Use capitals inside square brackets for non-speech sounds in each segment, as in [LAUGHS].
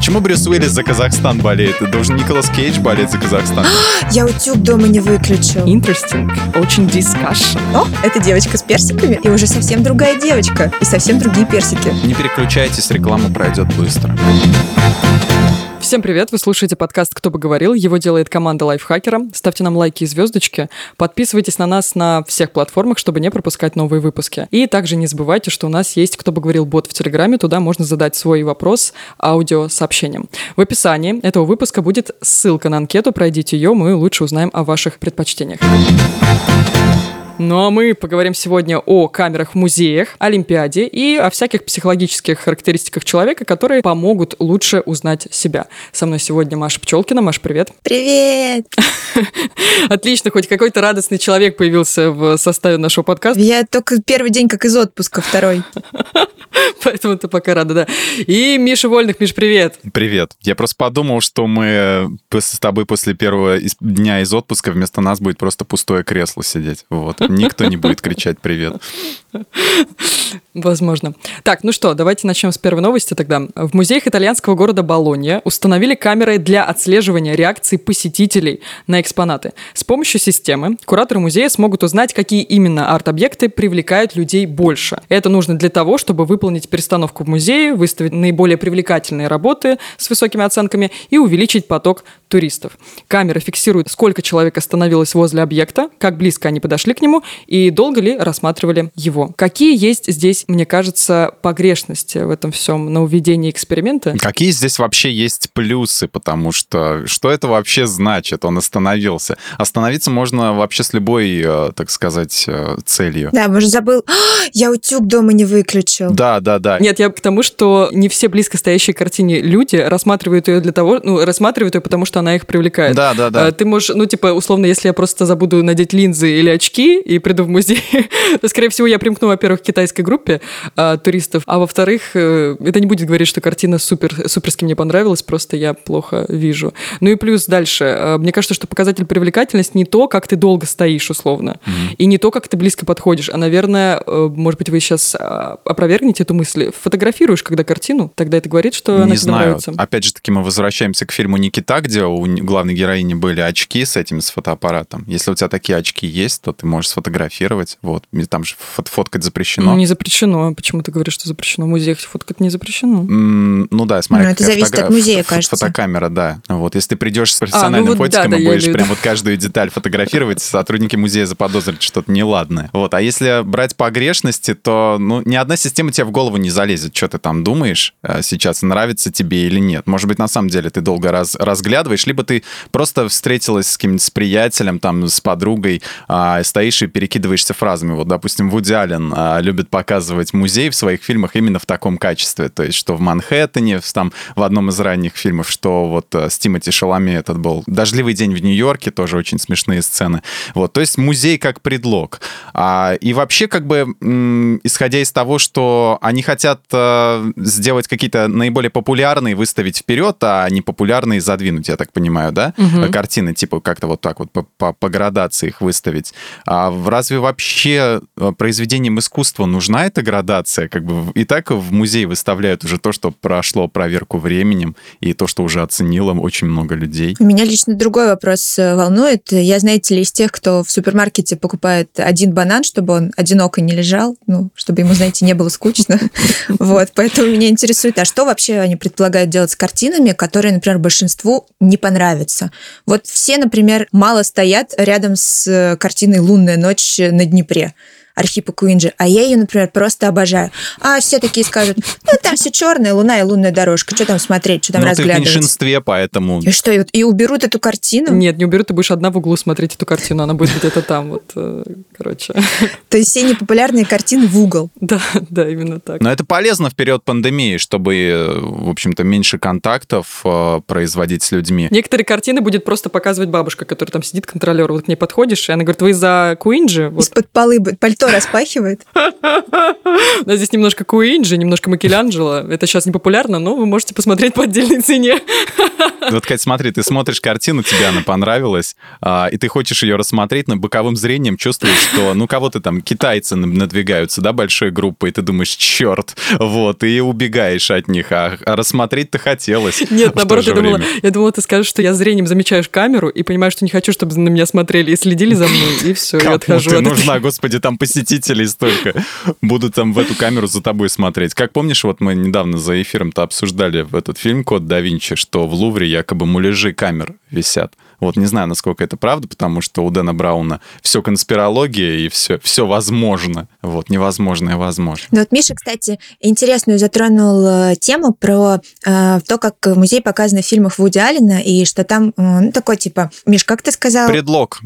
Почему Брюс Уиллис за Казахстан болеет? Должен Николас Кейдж болеть за Казахстан. [GASPS] Я утюг дома не выключил. Interesting. Очень discussion. О, это девочка с персиками, и уже совсем другая девочка, и совсем другие персики. Не переключайтесь, реклама пройдет быстро. Всем привет, вы слушаете подкаст «Кто бы говорил». Его делает команда Лайфхакера. Ставьте нам лайки и звездочки. Подписывайтесь на нас на всех платформах, чтобы не пропускать новые выпуски. И также не забывайте, что у нас есть «Кто бы говорил» бот в Телеграме. Туда можно задать свой вопрос аудиосообщением. В описании этого выпуска будет ссылка на анкету. Пройдите ее, мы лучше узнаем о ваших предпочтениях. Ну а мы поговорим сегодня о камерах в музеях, Олимпиаде и о всяких психологических характеристиках человека, которые помогут лучше узнать себя. Со мной сегодня Маша Пчелкина. Маша, привет. Привет! [LAUGHS] Отлично, хоть какой-то радостный человек появился в составе нашего подкаста. Я только первый день как из отпуска, второй. [LAUGHS] [LAUGHS] Поэтому ты пока рада, да. И Миша Вольных. Миш, привет. Привет. Я просто подумал, что мы с тобой после первого дня из отпуска вместо нас будет просто пустое кресло сидеть. Вот. Никто не будет кричать «привет». [LAUGHS] Возможно. Так, ну что, давайте начнем с первой новости тогда. В музеях итальянского города Болонья установили камеры для отслеживания реакции посетителей на экспонаты. С помощью системы кураторы музея смогут узнать, какие именно арт-объекты привлекают людей больше. Это нужно для того, чтобы выполнить перестановку в музее, выставить наиболее привлекательные работы с высокими оценками и увеличить поток туристов. Камеры фиксируют, сколько человек остановилось возле объекта, как близко они подошли к нему и долго ли рассматривали его. Какие есть здесь, мне кажется, погрешности в этом всем на уведении эксперимента? Какие здесь вообще есть плюсы? Потому что что это вообще значит? Он остановился. Остановиться можно вообще с любой, э, так сказать, э, целью. Да, может, забыл, «А, [GASPS] я утюг дома не выключил. Да, да, да. Нет, я к тому, что не все близко стоящие картине люди рассматривают ее для того, ну, рассматривают ее, потому что она их привлекает. Да, да, да. Э, ты можешь, ну, типа, условно, если я просто забуду надеть линзы или очки и приду в музей, [LAUGHS] то, скорее всего, я примкну, во-первых, к китайской группе а, туристов, а во-вторых, э, это не будет говорить, что картина супер, суперски мне понравилась, просто я плохо вижу. Ну и плюс дальше. Э, мне кажется, что показатель привлекательности не то, как ты долго стоишь, условно, mm-hmm. и не то, как ты близко подходишь, а, наверное, может быть, вы сейчас а, опровергнете эту мысль. Фотографируешь, когда картину, тогда это говорит, что не она знаю. тебе нравится. Опять же таки, мы возвращаемся к фильму «Никита», где у главной героини были очки с этим, с фотоаппаратом. Если у тебя такие очки есть, то ты можешь сфотографировать. Вот. Там же фоткать запрещено. Ну, не запрещено. Почему ты говоришь, что запрещено? В музеях фоткать не запрещено. Mm, ну да, смотри. Ну, это зависит от музея, кажется. Фотокамера, да. Вот. Если ты придешь с профессиональным а, ну, вот фотиком да, и да, будешь прям вот каждую деталь фотографировать, сотрудники музея заподозрят что-то неладное. Вот. А если брать погрешности, то ну, ни одна система тебе в голову не залезет, что ты там думаешь э, сейчас, нравится тебе или нет. Может быть, на самом деле ты долго раз, разглядываешь, либо ты просто встретилась с кем-нибудь с приятелем, там, с подругой, а, стоишь и перекидываешься фразами. Вот, допустим, Вуди Аллен а, любит показывать музей в своих фильмах именно в таком качестве. То есть, что в Манхэттене, в, там, в одном из ранних фильмов, что вот э, с Тимоти Шалами этот был «Дождливый день в Нью-Йорке», тоже очень смешные сцены. Вот, то есть музей как предлог. А, и вообще, как бы, исходя из того, что они хотят э, сделать какие-то наиболее популярные, выставить вперед, а не популярные задвинуть, я так понимаю, да? Угу. Картины, типа, как-то вот так вот по, по, по градации их выставить. А разве вообще э, произведением искусства нужна эта градация? Как бы и так в музей выставляют уже то, что прошло проверку временем, и то, что уже оценило очень много людей. Меня лично другой вопрос э, волнует. Я, знаете ли, из тех, кто в супермаркете покупает один банан, чтобы он одиноко не лежал, ну, чтобы ему, знаете, не было скучно. [LAUGHS] Вот, поэтому меня интересует, а что вообще они предполагают делать с картинами, которые, например, большинству не понравятся? Вот все, например, мало стоят рядом с э, картиной «Лунная ночь» на Днепре. Архипа Куинджи, а я ее, например, просто обожаю. А все такие скажут, ну, там все черная луна и лунная дорожка, что там смотреть, что там ну, разглядывать. ты в меньшинстве, поэтому... И что, и уберут эту картину? Нет, не уберут, ты будешь одна в углу смотреть эту картину, она будет где-то там, вот, э, короче. То есть все непопулярные картины в угол. Да, да, именно так. Но это полезно в период пандемии, чтобы, э, в общем-то, меньше контактов э, производить с людьми. Некоторые картины будет просто показывать бабушка, которая там сидит, контролер, вот к ней подходишь, и она говорит, вы за Куинджи? Вот. Из-под полы пальто распахивает. [LAUGHS] У нас здесь немножко Куинджи, немножко Микеланджело. Это сейчас не популярно, но вы можете посмотреть по отдельной цене. Вот, Кать, смотри, ты смотришь картину, тебе она понравилась, а, и ты хочешь ее рассмотреть, но боковым зрением чувствуешь, что, ну, кого-то там китайцы надвигаются, да, большой группой, и ты думаешь, черт, вот, и убегаешь от них, а, а рассмотреть-то хотелось. Нет, наоборот, я думала, я думала, ты скажешь, что я зрением замечаешь камеру и понимаешь, что не хочу, чтобы на меня смотрели и следили за мной, и все, я отхожу. ты нужна, господи, там посетителей столько. [LAUGHS] Будут там в эту камеру за тобой смотреть. Как помнишь, вот мы недавно за эфиром-то обсуждали в этот фильм «Код да Винчи», что в Лувре якобы муляжи камер висят. Вот не знаю, насколько это правда, потому что у Дэна Брауна все конспирология и все, все возможно. Вот, невозможное возможно. Ну вот Миша, кстати, интересную затронул э, тему про э, то, как музей показан в фильмах Вуди Аллена, и что там, э, ну, такой типа, Миш, как ты сказал? Предлог,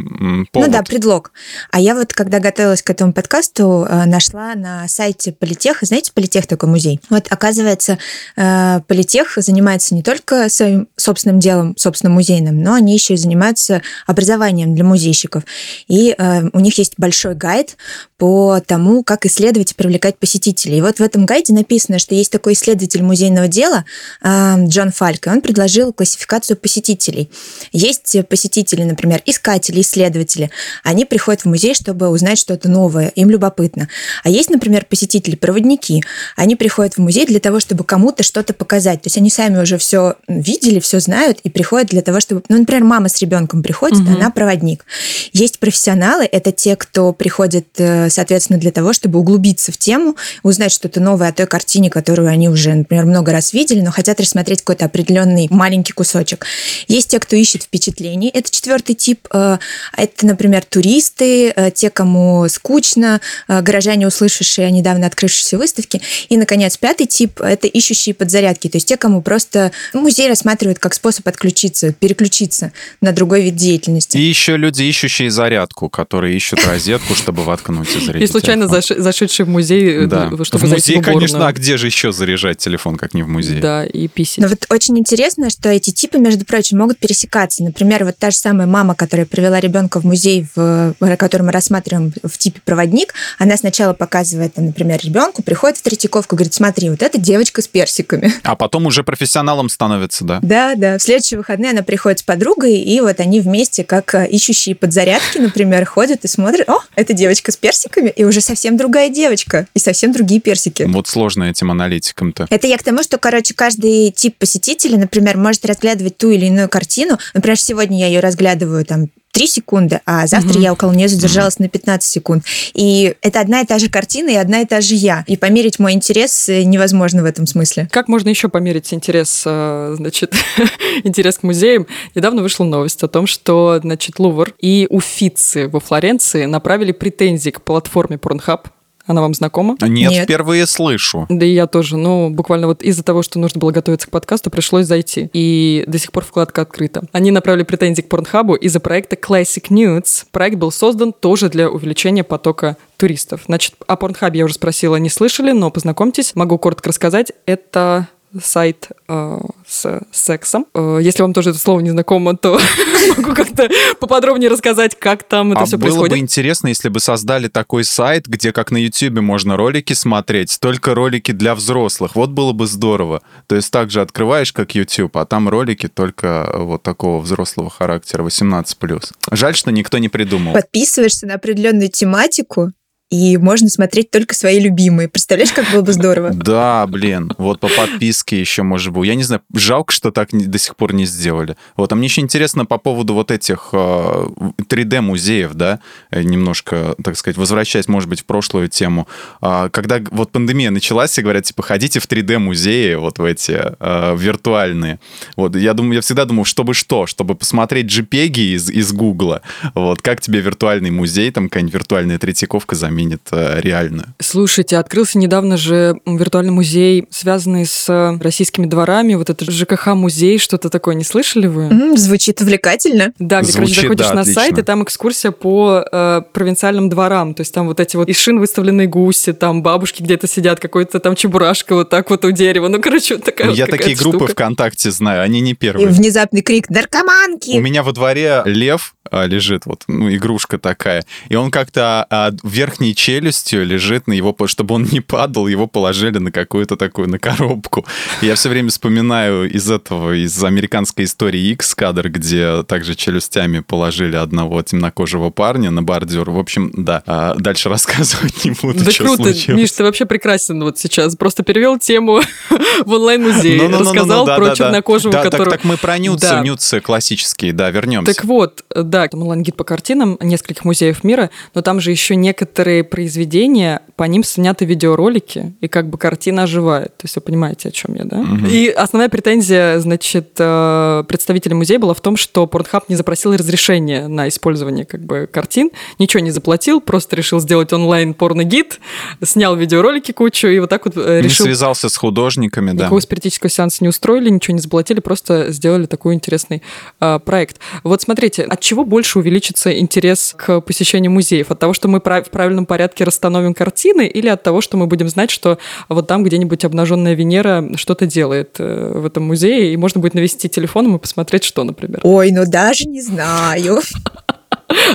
повод. Ну да, предлог. А я вот, когда готовилась к этому подкасту, э, нашла на сайте Политех, знаете, Политех такой музей? Вот, оказывается, э, Политех занимается не только своим собственным делом, собственным музейным, но они еще и занимаются образованием для музейщиков. И э, у них есть большой гайд по тому, как исследовать и привлекать посетителей. И вот в этом гайде написано, что есть такой исследователь музейного дела э, Джон Фальк, и он предложил классификацию посетителей. Есть посетители, например, искатели, исследователи. Они приходят в музей, чтобы узнать что-то новое, им любопытно. А есть, например, посетители-проводники. Они приходят в музей для того, чтобы кому-то что-то показать. То есть они сами уже все видели, все знают и приходят для того, чтобы... Ну, например, мама с ребенком приходит, угу. она проводник. Есть профессионалы, это те, кто приходит, э, соответственно, для того, чтобы углубиться в тему, узнать что-то новое о той картине, которую они уже, например, много раз видели, но хотят рассмотреть какой-то определенный маленький кусочек. Есть те, кто ищет впечатлений, это четвертый тип. Э, это, например, туристы, э, те, кому скучно, горожане, услышавшие о недавно открывшейся выставке. И, наконец, пятый тип – это ищущие подзарядки, то есть те, кому просто музей рассматривают как способ отключиться, переключиться на другой вид деятельности. И еще люди, ищущие зарядку, которые ищут розетку, чтобы воткнуть и зарядить И случайно зашедшие в музей, э, да. чтобы в музей, в конечно, а где же еще заряжать телефон, как не в музее? Да, и писить. Но вот очень интересно, что эти типы, между прочим, могут пересекаться. Например, вот та же самая мама, которая привела ребенка в музей, в, который мы рассматриваем в типе проводник, она сначала показывает, например, ребенку, приходит в Третьяковку, говорит, смотри, вот эта девочка с персиками. А потом уже профессионалом становится, да? Да, да. В следующие выходные она приходит с подругой, и вот они вместе, как э, ищущие подзарядки, например, ходят и смотрят, о, это девочка с персиками, и уже совсем другая девочка, и совсем другие персики. Вот сложно этим аналитикам-то. Это я к тому, что, короче, каждый тип посетителя, например, может разглядывать ту или иную картину. Например, сегодня я ее разглядываю там 3 секунды, а завтра угу. я около нее задержалась угу. на 15 секунд. И это одна и та же картина и одна и та же я. И померить мой интерес э, невозможно в этом смысле. Как можно еще померить интерес, э, значит, [LAUGHS] интерес к музеям? Недавно вышла новость о том, что, значит, Лувр и Уфицы во Флоренции направили претензии к платформе Pornhub она вам знакома? Нет, Нет, впервые слышу. Да и я тоже. Ну, буквально вот из-за того, что нужно было готовиться к подкасту, пришлось зайти. И до сих пор вкладка открыта. Они направили претензии к Порнхабу из-за проекта Classic Nudes. Проект был создан тоже для увеличения потока туристов. Значит, о Порнхабе я уже спросила, не слышали, но познакомьтесь. Могу коротко рассказать. Это сайт э, с сексом. Э, если вам тоже это слово не знакомо, то [LAUGHS] могу как-то поподробнее рассказать, как там это а все было происходит. было бы интересно, если бы создали такой сайт, где как на YouTube можно ролики смотреть, только ролики для взрослых. Вот было бы здорово. То есть также открываешь, как YouTube, а там ролики только вот такого взрослого характера, 18+. Жаль, что никто не придумал. Подписываешься на определенную тематику, и можно смотреть только свои любимые. Представляешь, как было бы здорово? [LAUGHS] Да, блин, вот по подписке еще, может быть. Я не знаю, жалко, что так до сих пор не сделали. Вот, а мне еще интересно по поводу вот этих 3D-музеев, э, да, э, немножко, так сказать, возвращаясь, может быть, в прошлую тему. А, когда вот пандемия началась, все говорят, типа, ходите в 3D-музеи, вот в эти э, виртуальные. Вот, я думаю, я всегда думал, чтобы что? Чтобы посмотреть JPEG из, из Гугла. Вот, как тебе виртуальный музей, там какая-нибудь виртуальная Третьяковка заменит заменит э, реальную. Слушайте, открылся недавно же виртуальный музей, связанный с э, российскими дворами, вот это ЖКХ-музей, что-то такое, не слышали вы? Mm, звучит увлекательно. Да, где, звучит, короче, заходишь да, на отлично. сайт, и там экскурсия по э, провинциальным дворам, то есть там вот эти вот из шин выставленные гуси, там бабушки где-то сидят, какой-то там чебурашка вот так вот у дерева, ну, короче, вот такая Я вот такие группы штука. ВКонтакте знаю, они не первые. И внезапный крик «Наркоманки!» У меня во дворе лев а, лежит, вот, ну, игрушка такая, и он как-то а, в верхней челюстью лежит на его, чтобы он не падал, его положили на какую-то такую, на коробку. Я все время вспоминаю из этого, из американской истории X кадр, где также челюстями положили одного темнокожего парня на бордюр. В общем, да, а дальше рассказывать не буду, Да круто, случилось. Миш, ты вообще прекрасен вот сейчас. Просто перевел тему [LAUGHS] в онлайн-музей, ну, ну, ну, рассказал про чернокожего, который... Так мы про нюцы, нюцы классические, да, вернемся. Так вот, да, онлайн-гид по картинам нескольких музеев мира, но там же еще некоторые произведения, по ним сняты видеоролики, и как бы картина оживает. То есть вы понимаете, о чем я, да? Угу. И основная претензия, значит, э, представителя музея была в том, что Pornhub не запросил разрешение на использование как бы картин, ничего не заплатил, просто решил сделать онлайн порно-гид, снял видеоролики кучу и вот так вот э, решил... Не связался с художниками, да. Никакого спиритического сеанса не устроили, ничего не заплатили, просто сделали такой интересный э, проект. Вот смотрите, от чего больше увеличится интерес к посещению музеев? От того, что мы в правильном порядке расстановим картины или от того, что мы будем знать, что вот там где-нибудь обнаженная Венера что-то делает э, в этом музее, и можно будет навести телефоном и посмотреть, что, например? Ой, ну даже не знаю.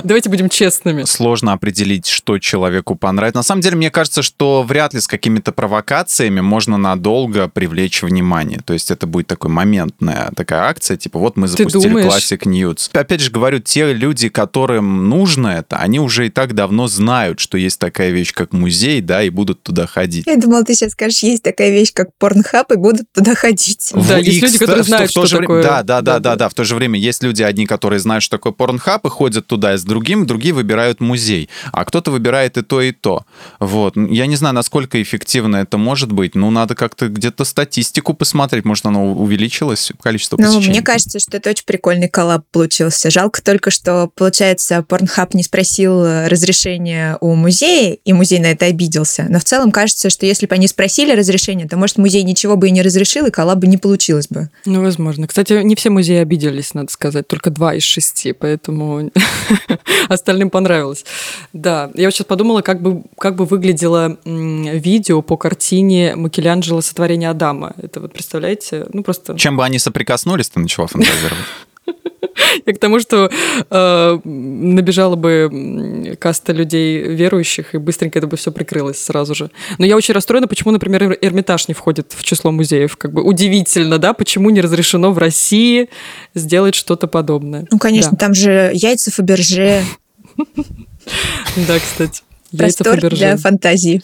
Давайте будем честными. Сложно определить, что человеку понравится. На самом деле, мне кажется, что вряд ли с какими-то провокациями можно надолго привлечь внимание. То есть это будет такой моментная такая акция, типа вот мы запустили Classic News. Опять же говорю, те люди, которым нужно это, они уже и так давно знают, что есть такая вещь, как музей, да, и будут туда ходить. Я думала, ты сейчас скажешь, есть такая вещь, как порнхаб, и будут туда ходить. Да, есть люди, которые знают, что такое. Да, да, да, да, да. В то же время есть люди одни, которые знают, что такое Pornhub, и ходят туда с другим, другие выбирают музей, а кто-то выбирает и то, и то. Вот. Я не знаю, насколько эффективно это может быть, но надо как-то где-то статистику посмотреть, может, оно увеличилось, количество ну, посещений. Ну, мне кажется, что это очень прикольный коллаб получился. Жалко только, что, получается, Pornhub не спросил разрешения у музея, и музей на это обиделся. Но в целом кажется, что если бы они спросили разрешение, то, может, музей ничего бы и не разрешил, и коллаб бы не получилось бы. Ну, возможно. Кстати, не все музеи обиделись, надо сказать, только два из шести, поэтому [LAUGHS] остальным понравилось. Да, я вот сейчас подумала, как бы, как бы выглядело видео по картине Микеланджело «Сотворение Адама». Это вот представляете? Ну, просто... Чем бы они соприкоснулись, ты начала фантазировать. [LAUGHS] Я к тому, что э, набежала бы каста людей верующих, и быстренько это бы все прикрылось сразу же. Но я очень расстроена, почему, например, Эрмитаж не входит в число музеев. Как бы удивительно, да, почему не разрешено в России сделать что-то подобное. Ну, конечно, да. там же яйца Фаберже. [LAUGHS] Да, кстати. Простор для фантазии.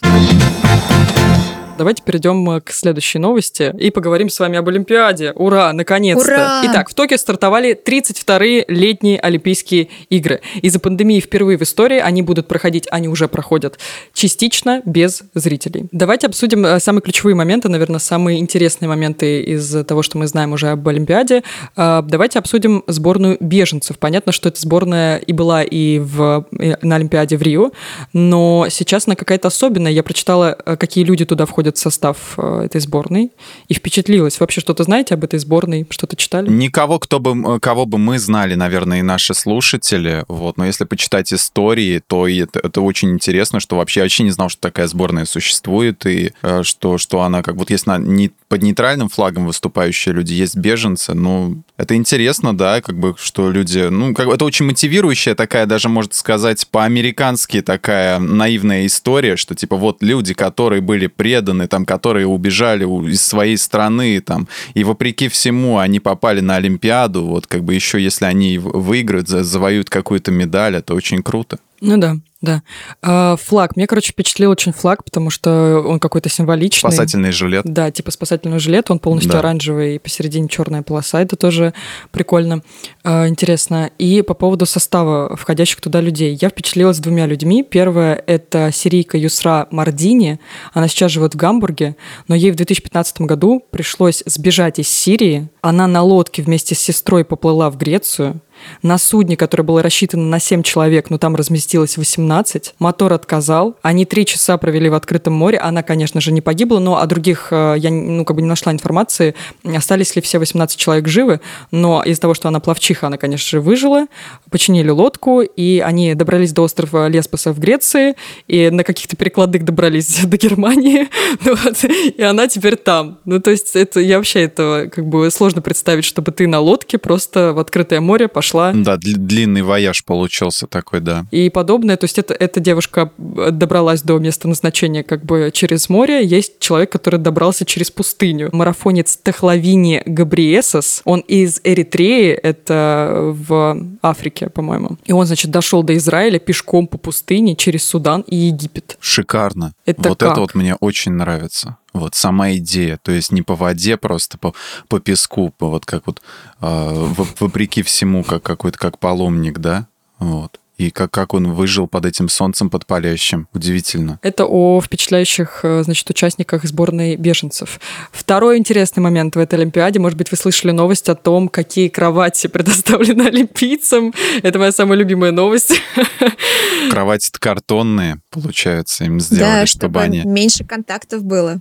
Давайте перейдем э, к следующей новости и поговорим с вами об Олимпиаде. Ура, наконец-то! Ура! Итак, в Токио стартовали 32-е летние Олимпийские игры. Из-за пандемии впервые в истории они будут проходить, они уже проходят, частично без зрителей. Давайте обсудим э, самые ключевые моменты, наверное, самые интересные моменты из того, что мы знаем уже об Олимпиаде. Э, давайте обсудим сборную беженцев. Понятно, что эта сборная и была и в, на Олимпиаде в Рио, но сейчас она какая-то особенная. Я прочитала, какие люди туда входят входит в состав э, этой сборной и впечатлилась. Вообще что-то знаете об этой сборной? Что-то читали? Никого, кто бы, кого бы мы знали, наверное, и наши слушатели. Вот. Но если почитать истории, то это, это очень интересно, что вообще я вообще не знал, что такая сборная существует, и э, что, что она как вот есть на, не, под нейтральным флагом выступающие люди, есть беженцы. Ну, это интересно, да, как бы, что люди... Ну, как, это очень мотивирующая такая, даже, можно сказать, по-американски такая наивная история, что, типа, вот люди, которые были преданы там, которые убежали из своей страны, там, и вопреки всему они попали на Олимпиаду, вот как бы еще если они выиграют, завоюют какую-то медаль, это очень круто. Ну да. Да. А, флаг. Мне, короче, впечатлил очень флаг, потому что он какой-то символичный. Спасательный жилет. Да, типа спасательный жилет. Он полностью да. оранжевый, и посередине черная полоса. Это тоже прикольно, а, интересно. И по поводу состава входящих туда людей. Я впечатлилась двумя людьми. Первая — это сирийка Юсра Мардини. Она сейчас живет в Гамбурге, но ей в 2015 году пришлось сбежать из Сирии. Она на лодке вместе с сестрой поплыла в Грецию на судне, которое было рассчитано на 7 человек, но там разместилось 18. Мотор отказал. Они три часа провели в открытом море. Она, конечно же, не погибла, но о других э, я ну, как бы не нашла информации, остались ли все 18 человек живы. Но из-за того, что она плавчиха, она, конечно же, выжила. Починили лодку, и они добрались до острова Леспоса в Греции, и на каких-то перекладных добрались [LAUGHS] до Германии. [LAUGHS] Вот, и она теперь там. Ну, то есть это, я вообще этого как бы сложно представить, чтобы ты на лодке просто в открытое море пошел пошла. Да, длинный вояж получился такой, да. И подобное. То есть это, эта девушка добралась до места назначения как бы через море. Есть человек, который добрался через пустыню. Марафонец Техлавини Габриесос. Он из Эритреи, это в Африке, по-моему. И он, значит, дошел до Израиля пешком по пустыне через Судан и Египет. Шикарно. Это вот как? это вот мне очень нравится. Вот сама идея, то есть не по воде, просто по, по песку, по вот как вот э, вопреки всему, как какой-то как паломник, да, вот. И как, как он выжил под этим солнцем, под палящим. Удивительно. Это о впечатляющих, э, значит, участниках сборной беженцев. Второй интересный момент в этой Олимпиаде. Может быть, вы слышали новость о том, какие кровати [LAUGHS] предоставлены олимпийцам. Это моя самая любимая новость. [LAUGHS] Кровати картонные, получается, им сделали, да, чтобы, чтобы они... меньше контактов было.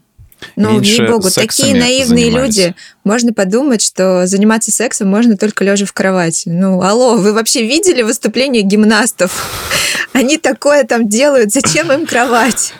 Ну, ей-богу, такие наивные занимались. люди. Можно подумать, что заниматься сексом можно только лежа в кровати. Ну, алло, вы вообще видели выступление гимнастов? [LAUGHS] Они такое там делают, зачем им кровать?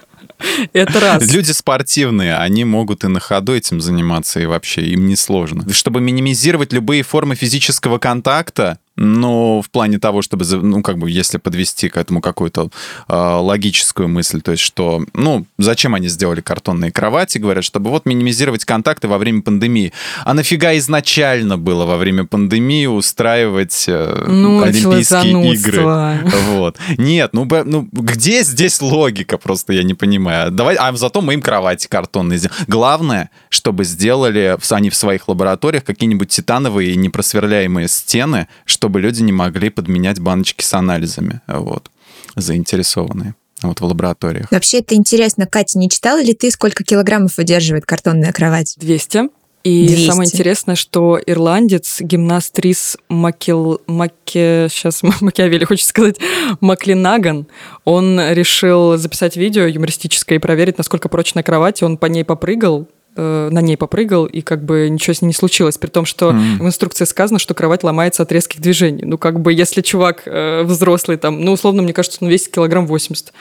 Это раз. Люди спортивные, они могут и на ходу этим заниматься, и вообще им не сложно. Чтобы минимизировать любые формы физического контакта, но в плане того, чтобы, ну, как бы, если подвести к этому какую-то э, логическую мысль, то есть, что, ну, зачем они сделали картонные кровати, говорят, чтобы вот минимизировать контакты во время пандемии. А нафига изначально было во время пандемии устраивать э, ну, Олимпийские игры? [LAUGHS] Вот. Нет, ну, ну, где здесь логика, просто я не понимаю. Давай, а зато мы им кровати картонные сделаем. Главное, чтобы сделали они в своих лабораториях какие-нибудь титановые непросверляемые стены, что чтобы люди не могли подменять баночки с анализами, вот, заинтересованные вот в лабораториях. Вообще это интересно. Катя, не читала ли ты, сколько килограммов выдерживает картонная кровать? 200. И 200. самое интересное, что ирландец, гимнаст Рис Макел... Маке... Сейчас [LAUGHS] Макиавелли хочет сказать, Маклинаган, он решил записать видео юмористическое и проверить, насколько прочная кровать. Он по ней попрыгал, Э, на ней попрыгал, и как бы ничего с ней не случилось. При том, что mm. в инструкции сказано, что кровать ломается от резких движений. Ну, как бы, если чувак э, взрослый, там, ну, условно, мне кажется, он весит килограмм 80.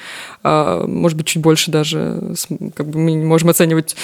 А, может быть, чуть больше даже. Как бы мы не можем оценивать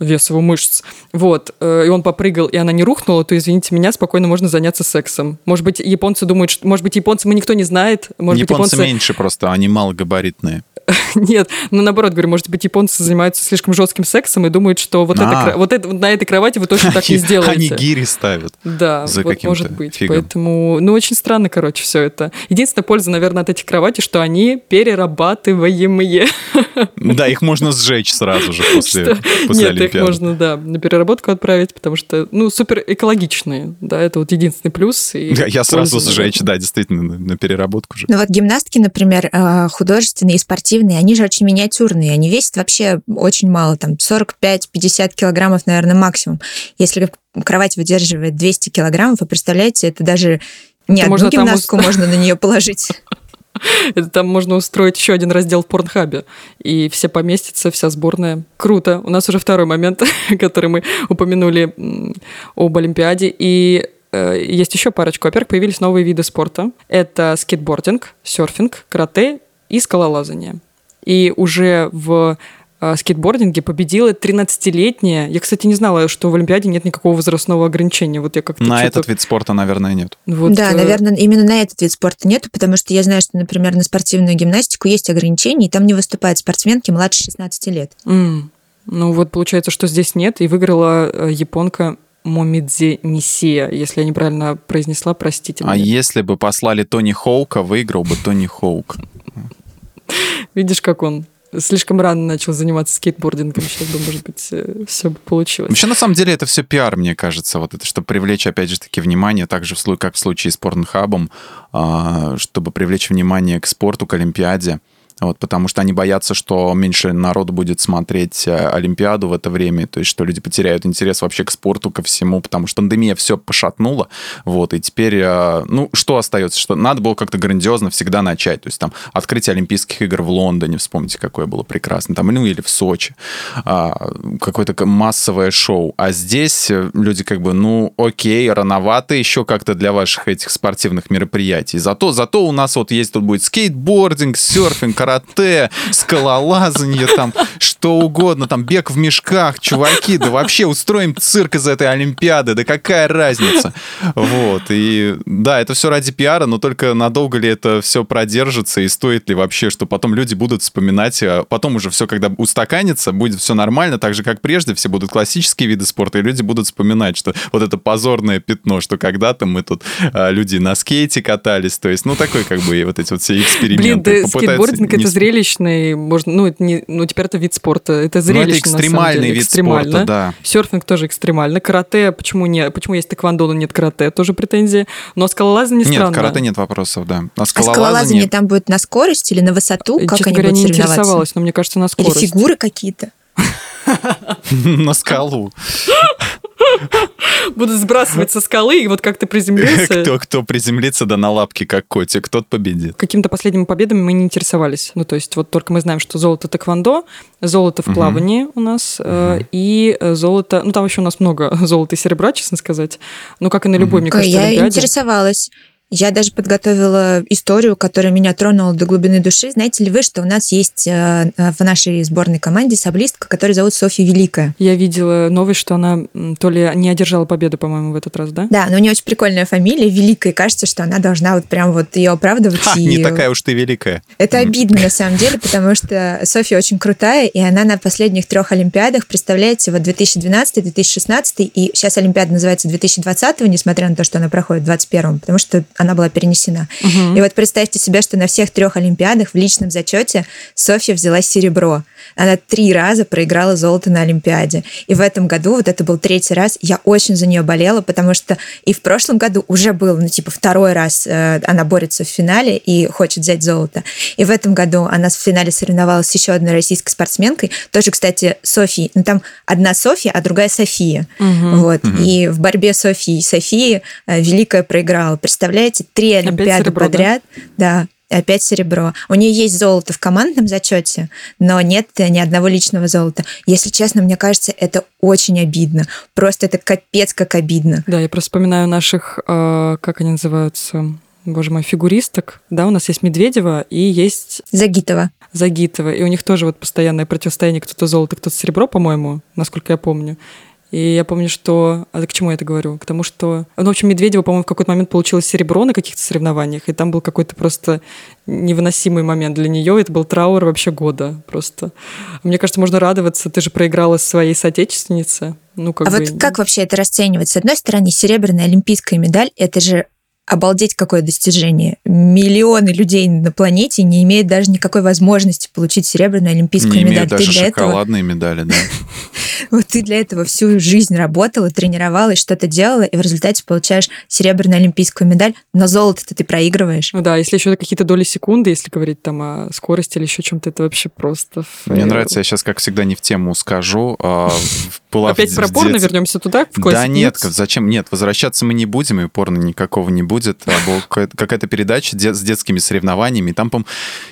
вес его мышц. Вот. Э, и он попрыгал, и она не рухнула, то, извините меня, спокойно можно заняться сексом. Может быть, японцы думают, что... Может быть, японцы мы никто не знает. Может японцы, быть, японцы меньше просто, они малогабаритные. [LAUGHS] Нет, ну наоборот, говорю, может быть, японцы занимаются слишком жестким сексом и думают, что вот, а. это, вот, это, на этой кровати вы точно так не сделаете. Они гири ставят. Да, за вот может быть. Фигом. Поэтому, ну, очень странно, короче, все это. Единственная польза, наверное, от этих кроватей, что они перерабатываемые. Да, их можно сжечь сразу же [LAUGHS] после, после Нет, их можно, да, на переработку отправить, потому что, ну, супер экологичные, да, это вот единственный плюс. И [LAUGHS] я сразу сжечь, да, действительно, на, на переработку же. Ну вот гимнастки, например, а, художественные и спортивные спортивные, они же очень миниатюрные, они весят вообще очень мало, там 45-50 килограммов, наверное, максимум. Если кровать выдерживает 200 килограммов, вы представляете, это даже не это одну можно гимнастку там... можно на нее положить. [LAUGHS] Это там можно устроить еще один раздел в Порнхабе, и все поместятся, вся сборная. Круто. У нас уже второй момент, [LAUGHS] который мы упомянули об Олимпиаде. И э, есть еще парочку. Во-первых, появились новые виды спорта. Это скейтбординг, серфинг, карате и скалолазание. И уже в э, скейтбординге победила 13-летняя. Я, кстати, не знала, что в Олимпиаде нет никакого возрастного ограничения. Вот я как-то на этот вид спорта, наверное, нет. Вот, да, э... наверное, именно на этот вид спорта нету, потому что я знаю, что, например, на спортивную гимнастику есть ограничения, и там не выступают спортсменки младше 16 лет. Mm. Ну вот получается, что здесь нет, и выиграла э, японка Момидзе Нисия, если я неправильно произнесла, простите. А меня. если бы послали Тони Хоука, выиграл бы Тони Хоук. [LAUGHS] Видишь, как он слишком рано начал заниматься скейтбордингом. Сейчас бы, может быть, э, все бы получилось. Вообще, на самом деле, это все пиар, мне кажется. Вот это, чтобы привлечь, опять же таки, внимание, так же, как в случае с Порнхабом, чтобы привлечь внимание к спорту, к Олимпиаде. Вот, потому что они боятся, что меньше народу будет смотреть э, Олимпиаду в это время, то есть что люди потеряют интерес вообще к спорту, ко всему, потому что пандемия все пошатнула, вот, и теперь, э, ну, что остается? Что надо было как-то грандиозно всегда начать, то есть там открытие Олимпийских игр в Лондоне, вспомните, какое было прекрасно, там, ну, или в Сочи, а, какое-то массовое шоу, а здесь э, люди как бы, ну, окей, рановато еще как-то для ваших этих спортивных мероприятий, зато, зато у нас вот есть тут будет скейтбординг, серфинг, карате, скалолазание, там, что угодно, там, бег в мешках, чуваки, да вообще устроим цирк из этой Олимпиады, да какая разница? Вот, и да, это все ради пиара, но только надолго ли это все продержится и стоит ли вообще, что потом люди будут вспоминать, а потом уже все, когда устаканится, будет все нормально, так же, как прежде, все будут классические виды спорта, и люди будут вспоминать, что вот это позорное пятно, что когда-то мы тут а, люди на скейте катались, то есть, ну, такой как бы вот эти вот все эксперименты. Блин, да, скейтбординг не... это зрелищный, можно, ну, это не, ну, теперь это вид спорта, это зрелищный, ну, это экстремальный вид экстремально. спорта, да. Серфинг тоже экстремально, карате, почему не, почему есть тэквондо, но нет карате, тоже претензии, но скалолазание странно. Нет, карате нет вопросов, да. А скалолазание... а скалолазание там будет на скорость или на высоту, как Честно они говоря, будут не интересовалась, но мне кажется, на скорость. Или фигуры какие-то. [LAUGHS] На скалу. [LAUGHS] Будут сбрасывать со скалы, и вот как ты приземлился... Кто, кто приземлится, да на лапки, как котик, тот победит. Какими-то последними победами мы не интересовались. Ну, то есть вот только мы знаем, что золото тэквондо, золото в плавании у нас, э, и золото... Ну, там еще у нас много [LAUGHS] золота и серебра, честно сказать. Ну, как и на любой, мне кажется, Я интересовалась. Я даже подготовила историю, которая меня тронула до глубины души. Знаете ли вы, что у нас есть э, в нашей сборной команде саблистка, которая зовут Софья Великая? Я видела новость, что она то ли не одержала победу, по-моему, в этот раз, да? Да, но у нее очень прикольная фамилия, Великая, и кажется, что она должна вот прям вот ее оправдывать. Ха, и... Не такая уж ты великая. Это обидно на [LAUGHS] самом деле, потому что Софья очень крутая, и она на последних трех Олимпиадах, представляете, вот 2012, 2016, и сейчас Олимпиада называется 2020, несмотря на то, что она проходит в 2021, потому что она была перенесена. Угу. И вот представьте себе, что на всех трех Олимпиадах в личном зачете Софья взяла серебро. Она три раза проиграла золото на Олимпиаде. И в этом году, вот это был третий раз, я очень за нее болела, потому что и в прошлом году уже был, ну, типа, второй раз э, она борется в финале и хочет взять золото. И в этом году она в финале соревновалась с еще одной российской спортсменкой, тоже, кстати, Софией. Ну, там одна Софья, а другая София. Угу. Вот. Угу. И в борьбе Софии и Софии э, Великая проиграла. Представляете, три Олимпиады серебро, подряд. Да? да опять серебро. У нее есть золото в командном зачете, но нет ни одного личного золота. Если честно, мне кажется, это очень обидно. Просто это капец как обидно. Да, я просто вспоминаю наших, э, как они называются, боже мой, фигуристок. Да, у нас есть Медведева и есть... Загитова. Загитова. И у них тоже вот постоянное противостояние кто-то золото, кто-то серебро, по-моему, насколько я помню. И я помню, что... А к чему я это говорю? К тому, что... Ну, в общем, Медведева, по-моему, в какой-то момент получилось серебро на каких-то соревнованиях, и там был какой-то просто невыносимый момент для нее. Это был траур вообще года просто. Мне кажется, можно радоваться. Ты же проиграла своей соотечественнице. Ну, как а бы... вот как вообще это расценивать? С одной стороны, серебряная олимпийская медаль – это же обалдеть какое достижение. Миллионы людей на планете не имеют даже никакой возможности получить серебряную олимпийскую не медаль. Имеют даже ты для шоколадные этого... медали, да. [LAUGHS] Вот ты для этого всю жизнь работала, тренировалась, что-то делала, и в результате получаешь серебряную олимпийскую медаль, но золото-то ты проигрываешь. Ну да, если еще какие-то доли секунды, если говорить там о скорости или еще чем-то, это вообще просто... Мне нравится, я сейчас, как всегда, не в тему скажу. А, [LAUGHS] Опять про порно вернемся туда, в Да нет, зачем? Нет, возвращаться мы не будем, и порно никакого не будет. А была какая-то передача с детскими соревнованиями, там, по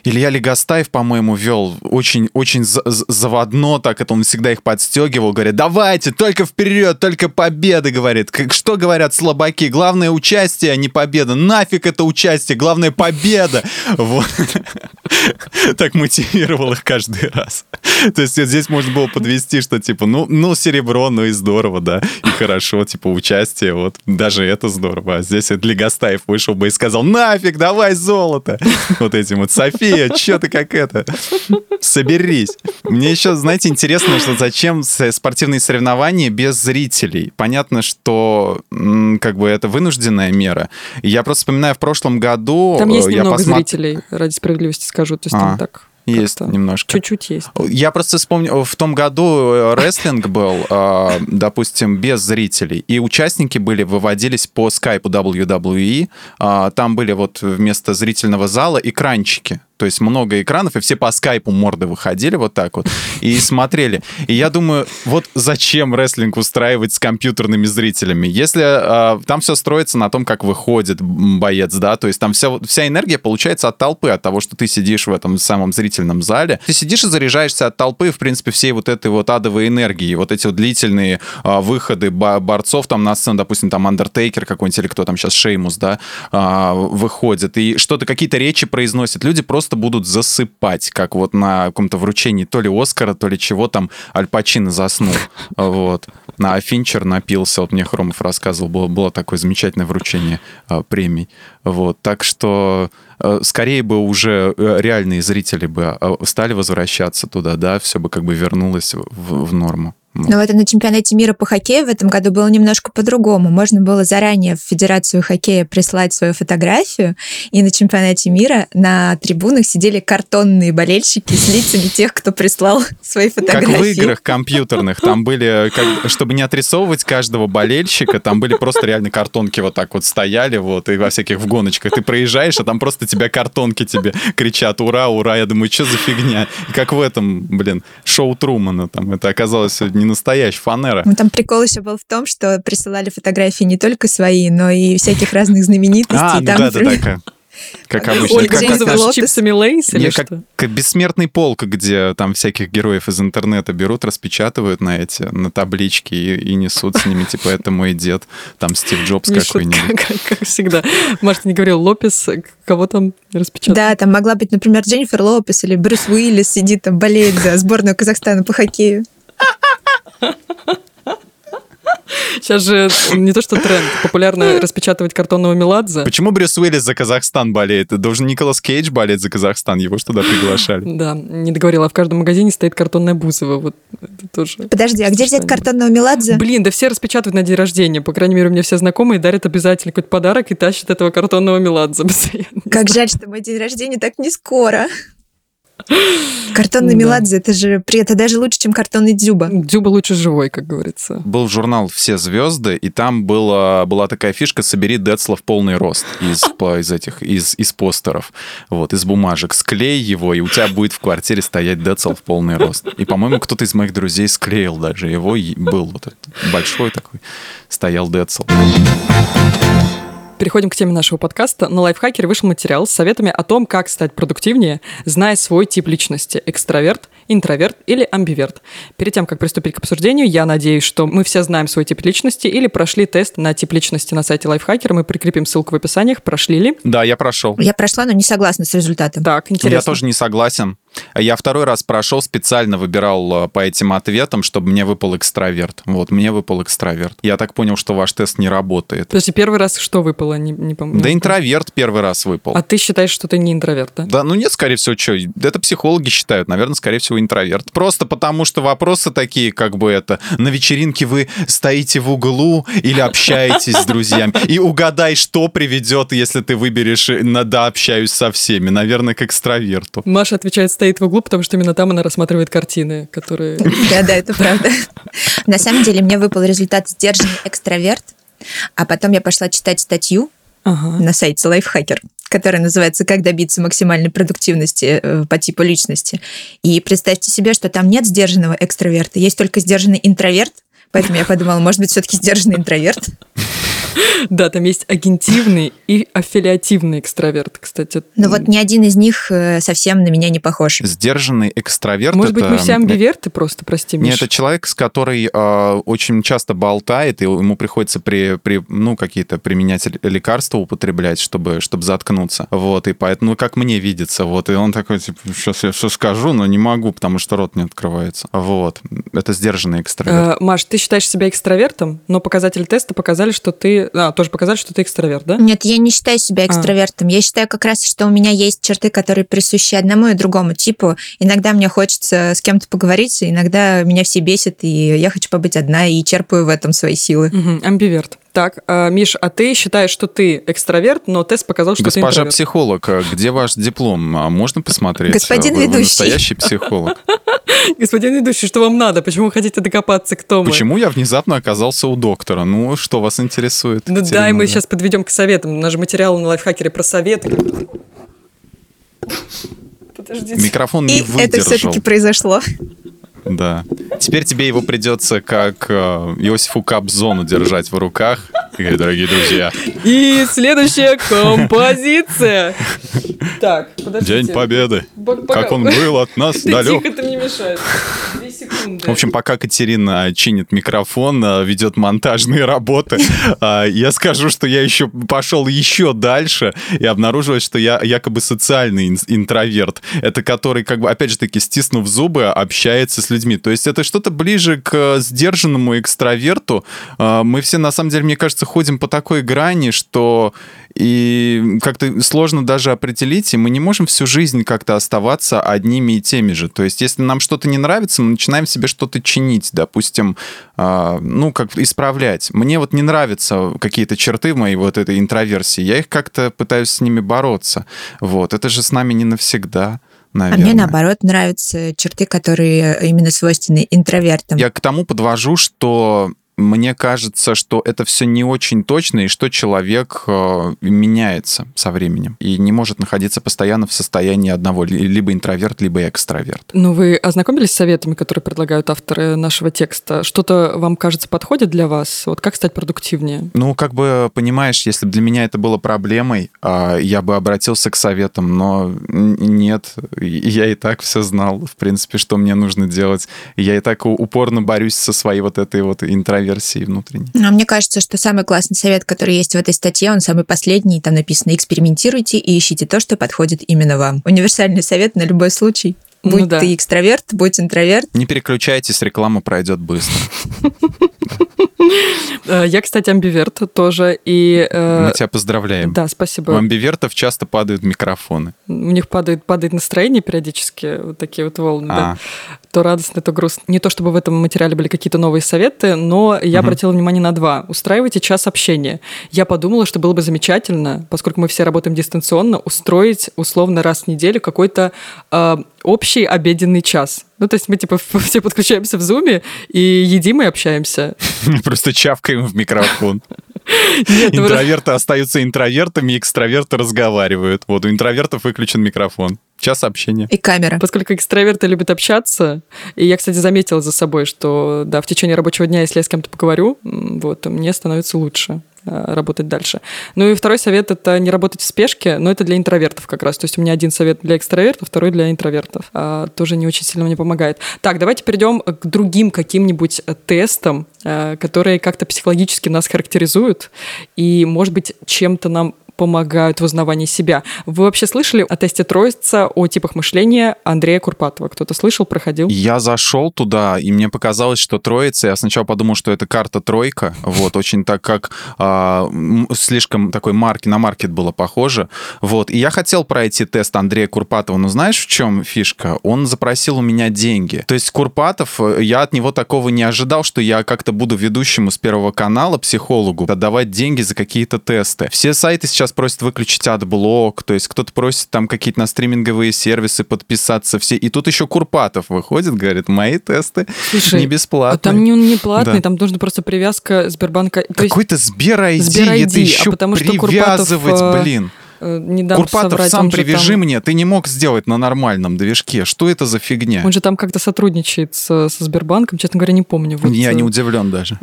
Илья Легостаев, по-моему, вел очень, очень заводно, так это он всегда их подстегивал, говорит, давайте, только вперед, только победы, говорит. Что говорят слабаки? Главное участие, а не победа. Нафиг это участие, главное победа. [LAUGHS] Вот. [LAUGHS] Так мотивировал их каждый раз. [LAUGHS] То есть здесь можно было подвести, что типа, ну, ну, серебро, ну и здорово, да, и хорошо, типа, участие, вот, даже это здорово. А здесь для Гастаев вышел бы и сказал, нафиг, давай золото. Вот этим вот, София, что ты как это? Соберись. Мне еще, знаете, интересно, что зачем спортивные соревнования без зрителей? Понятно, что как бы это вынужденная мера. Я просто вспоминаю в прошлом году... Там есть немного посмотр... зрителей, ради справедливости скажу, то есть а. там так есть немножко. Чуть-чуть есть. Я просто вспомнил, в том году э, рестлинг был, а, допустим, без зрителей, и участники были, выводились по скайпу WWE, а, там были вот вместо зрительного зала экранчики, то есть много экранов, и все по скайпу морды выходили вот так вот и смотрели. И я думаю, вот зачем рестлинг устраивать с компьютерными зрителями? Если э, там все строится на том, как выходит боец, да, то есть там вся, вся энергия получается от толпы, от того, что ты сидишь в этом самом зрительном зале. Ты сидишь и заряжаешься от толпы, в принципе, всей вот этой вот адовой энергии, вот эти вот длительные э, выходы борцов там на сцену, допустим, там Undertaker какой-нибудь или кто там сейчас, Шеймус, да, э, выходит, и что-то, какие-то речи произносят. Люди просто просто будут засыпать, как вот на каком-то вручении то ли Оскара, то ли чего там Аль Пачино заснул. [LAUGHS] Вот. На Финчер напился, вот мне Хромов рассказывал, было, было такое замечательное вручение а, премий. Вот. Так что а, скорее бы уже э, реальные зрители бы а, стали возвращаться туда, да, все бы как бы вернулось в, в норму. Но вот на чемпионате мира по хоккею в этом году было немножко по-другому. Можно было заранее в Федерацию хоккея прислать свою фотографию, и на чемпионате мира на трибунах сидели картонные болельщики с лицами тех, кто прислал [LAUGHS] свои фотографии. Как в играх компьютерных. Там были, как, чтобы не отрисовывать каждого болельщика, там были просто реально картонки вот так вот стояли, вот, и во всяких в гоночках. Ты проезжаешь, а там просто тебя картонки тебе кричат «Ура, ура!» Я думаю, что за фигня? И как в этом, блин, шоу Трумана там. Это оказалось не настоящая фанера. Ну, там прикол еще был в том, что присылали фотографии не только свои, но и всяких разных знаменитостей. А, ну там, да, да, да, как обычно. Ольга как, как, с чипсами Lay's или как, что? Как бессмертный полк, где там всяких героев из интернета берут, распечатывают на эти, на таблички и, и несут с ними, типа, это мой дед, там Стив Джобс какой-нибудь. Как, как, как всегда. Может, не говорил, Лопес, кого там распечатал? Да, там могла быть, например, Дженнифер Лопес или Брюс Уиллис сидит там, болеет за сборную Казахстана по хоккею. Сейчас же не то что тренд, популярно распечатывать картонного Меладзе. Почему Брюс Уиллис за Казахстан болеет? Должен Николас Кейдж болеть за Казахстан, его что туда приглашали. Да, не договорила, а в каждом магазине стоит картонная Бузова, вот это тоже. Подожди, а где взять картонного Меладзе? Блин, да все распечатывают на день рождения, по крайней мере, у меня все знакомые дарят обязательно какой-то подарок и тащат этого картонного Меладзе Как жаль, что мой день рождения так не скоро. [LAUGHS] Картонный да. Меладзе, это же это даже лучше, чем картонный Дзюба. Дзюба лучше живой, как говорится. Был журнал «Все звезды», и там была, была такая фишка «Собери Децла в полный рост» из, из этих, из, из постеров, вот, из бумажек. Склей его, и у тебя будет в квартире стоять Децл в полный рост. И, по-моему, кто-то из моих друзей склеил даже его, и был вот этот большой такой, стоял Децл переходим к теме нашего подкаста. На Лайфхакере вышел материал с советами о том, как стать продуктивнее, зная свой тип личности – экстраверт, интроверт или амбиверт. Перед тем, как приступить к обсуждению, я надеюсь, что мы все знаем свой тип личности или прошли тест на тип личности на сайте Лайфхакера. Мы прикрепим ссылку в описаниях. Прошли ли? Да, я прошел. Я прошла, но не согласна с результатом. Так, интересно. Я тоже не согласен. Я второй раз прошел, специально выбирал э, по этим ответам, чтобы мне выпал экстраверт. Вот, мне выпал экстраверт. Я так понял, что ваш тест не работает. То есть первый раз что выпало? Не, не помню. Да интроверт первый раз выпал. А ты считаешь, что ты не интроверт, да? Да, ну нет, скорее всего, что, это психологи считают, наверное, скорее всего, интроверт. Просто потому, что вопросы такие, как бы это, на вечеринке вы стоите в углу или общаетесь с друзьями, и угадай, что приведет, если ты выберешь, да, общаюсь со всеми, наверное, к экстраверту. Маша отвечает, стоит в углу, потому что именно там она рассматривает картины, которые... Да-да, это правда. На самом деле мне выпал результат сдержанный экстраверт, а потом я пошла читать статью на сайте Lifehacker, которая называется «Как добиться максимальной продуктивности э, по типу личности». И представьте себе, что там нет сдержанного экстраверта, есть только сдержанный интроверт, поэтому я подумала, может быть, все-таки сдержанный интроверт. Да, там есть агентивный и аффилиативный экстраверт, кстати. Но вот ни один из них э, совсем на меня не похож. Сдержанный экстраверт. Может быть, мы все амбиверты просто, прости, Миш. Нет, это человек, с который э, очень часто болтает, и ему приходится при, при ну, какие-то применять лекарства употреблять, чтобы, чтобы заткнуться. Вот, и поэтому, ну, как мне видится, вот, и он такой, типа, сейчас я все скажу, но не могу, потому что рот не открывается. Вот, это сдержанный экстраверт. Э, Маш, ты считаешь себя экстравертом, но показатели теста показали, что ты а, тоже показали, что ты экстраверт, да? Нет, я не считаю себя а. экстравертом. А. Я считаю как раз, что у меня есть черты, которые присущи одному и другому типу. Иногда мне хочется с кем-то поговорить, иногда меня все бесит, и я хочу побыть одна, и черпаю в этом свои силы. Угу, амбиверт. Так, а, Миш, а ты считаешь, что ты экстраверт, но тест показал, что Госпожа ты интроверт. психолог, а где ваш диплом? А можно посмотреть? Господин вы, ведущий. Вы настоящий психолог. [LAUGHS] Господин ведущий, что вам надо? Почему вы хотите докопаться, кто мы? Почему я внезапно оказался у доктора? Ну, что вас интересует? Ну да, и мы сейчас подведем к советам. Наш материал на лайфхакере про советы. Подождите. Микрофон не и выдержал. это все-таки произошло. Да. Теперь тебе его придется как э, Иосифу Кобзону держать в руках, дорогие друзья. И следующая композиция. Так, подождите. День Победы. Как он был от нас далек. Тихо, ты мне мешаешь. Две секунды. В общем, пока Катерина чинит микрофон, э, ведет монтажные работы, э, я скажу, что я еще пошел еще дальше и обнаружилось, что я якобы социальный интроверт. Это который, как бы, опять же таки, стиснув зубы, общается с людьми. То есть это что-то ближе к сдержанному экстраверту. Э, мы все, на самом деле, мне кажется, ходим по такой грани, что и как-то сложно даже определить, и мы не можем всю жизнь как-то оставаться одними и теми же. То есть, если нам что-то не нравится, мы начинаем себе что-то чинить, допустим, э, ну, как исправлять. Мне вот не нравятся какие-то черты моей вот этой интроверсии, я их как-то пытаюсь с ними бороться. Вот, это же с нами не навсегда. Наверное. А мне, наоборот, нравятся черты, которые именно свойственны интровертам. Я к тому подвожу, что мне кажется, что это все не очень точно, и что человек э, меняется со временем и не может находиться постоянно в состоянии одного, либо интроверт, либо экстраверт. Ну, вы ознакомились с советами, которые предлагают авторы нашего текста? Что-то вам кажется подходит для вас? Вот как стать продуктивнее? Ну, как бы, понимаешь, если бы для меня это было проблемой, а, я бы обратился к советам, но нет, я и так все знал, в принципе, что мне нужно делать. Я и так упорно борюсь со своей вот этой вот интроверсией версии внутренней. А мне кажется, что самый классный совет, который есть в этой статье, он самый последний. Там написано «экспериментируйте и ищите то, что подходит именно вам». Универсальный совет на любой случай. Ну будь ну, да. ты экстраверт, будь интроверт. Не переключайтесь, реклама пройдет быстро. Э, я, кстати, амбиверт тоже. И, э, Мы тебя поздравляем. Да, спасибо. У амбивертов часто падают микрофоны. У них падает, падает настроение периодически, вот такие вот волны. А. Да. То радостно, то грустно. Не то чтобы в этом материале были какие-то новые советы, но я угу. обратила внимание на два. Устраивайте час общения. Я подумала, что было бы замечательно, поскольку мы все работаем дистанционно, устроить условно раз в неделю какой-то э, общий обеденный час ну, то есть мы, типа, [LAUGHS] все подключаемся в зуме и едим и общаемся. [LAUGHS] Просто чавкаем в микрофон. [LAUGHS] Нет, ну, Интроверты остаются интровертами, экстраверты разговаривают. Вот у интровертов выключен микрофон. Час общения. И камера. Поскольку экстраверты любят общаться, и я, кстати, заметила за собой, что, да, в течение рабочего дня, если я с кем-то поговорю, вот, мне становится лучше. Э, работать дальше. Ну и второй совет — это не работать в спешке, но это для интровертов как раз. То есть у меня один совет для экстравертов, второй для интровертов. А, тоже не очень сильно мне помогает. Так, давайте перейдем к другим каким-нибудь э, тестам, э, которые как-то психологически нас характеризуют и, может быть, чем-то нам помогают в узнавании себя. Вы вообще слышали о тесте Троица, о типах мышления Андрея Курпатова? Кто-то слышал, проходил? Я зашел туда, и мне показалось, что Троица, я сначала подумал, что это карта тройка, вот, очень так как а, слишком такой марки, на маркет было похоже, вот, и я хотел пройти тест Андрея Курпатова, но знаешь, в чем фишка? Он запросил у меня деньги. То есть Курпатов, я от него такого не ожидал, что я как-то буду ведущему с Первого канала, психологу, отдавать деньги за какие-то тесты. Все сайты сейчас сейчас просят выключить адблок, то есть кто-то просит там какие-то на стриминговые сервисы подписаться все. И тут еще Курпатов выходит, говорит, мои тесты Слушай, не бесплатные. А там не, не платный, да. там нужно просто привязка Сбербанка. Какой-то Сбер ID, Сбер ID, это еще а потому привязывать, что Курпатов, э, блин. Э, не дам Курпатов, соврать, сам привяжи там... мне, ты не мог сделать на нормальном движке. Что это за фигня? Он же там как-то сотрудничает со, со Сбербанком, честно говоря, не помню. Вот, я не удивлен даже.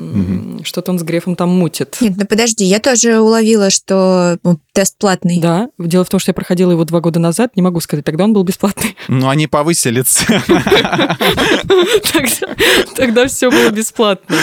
Что-то он с Грефом там мутит. Нет, ну подожди, я тоже уловила, что ну, тест платный. Да, дело в том, что я проходила его два года назад, не могу сказать, тогда он был бесплатный. [LAUGHS] Ну, они повысили цены. Тогда все было бесплатно.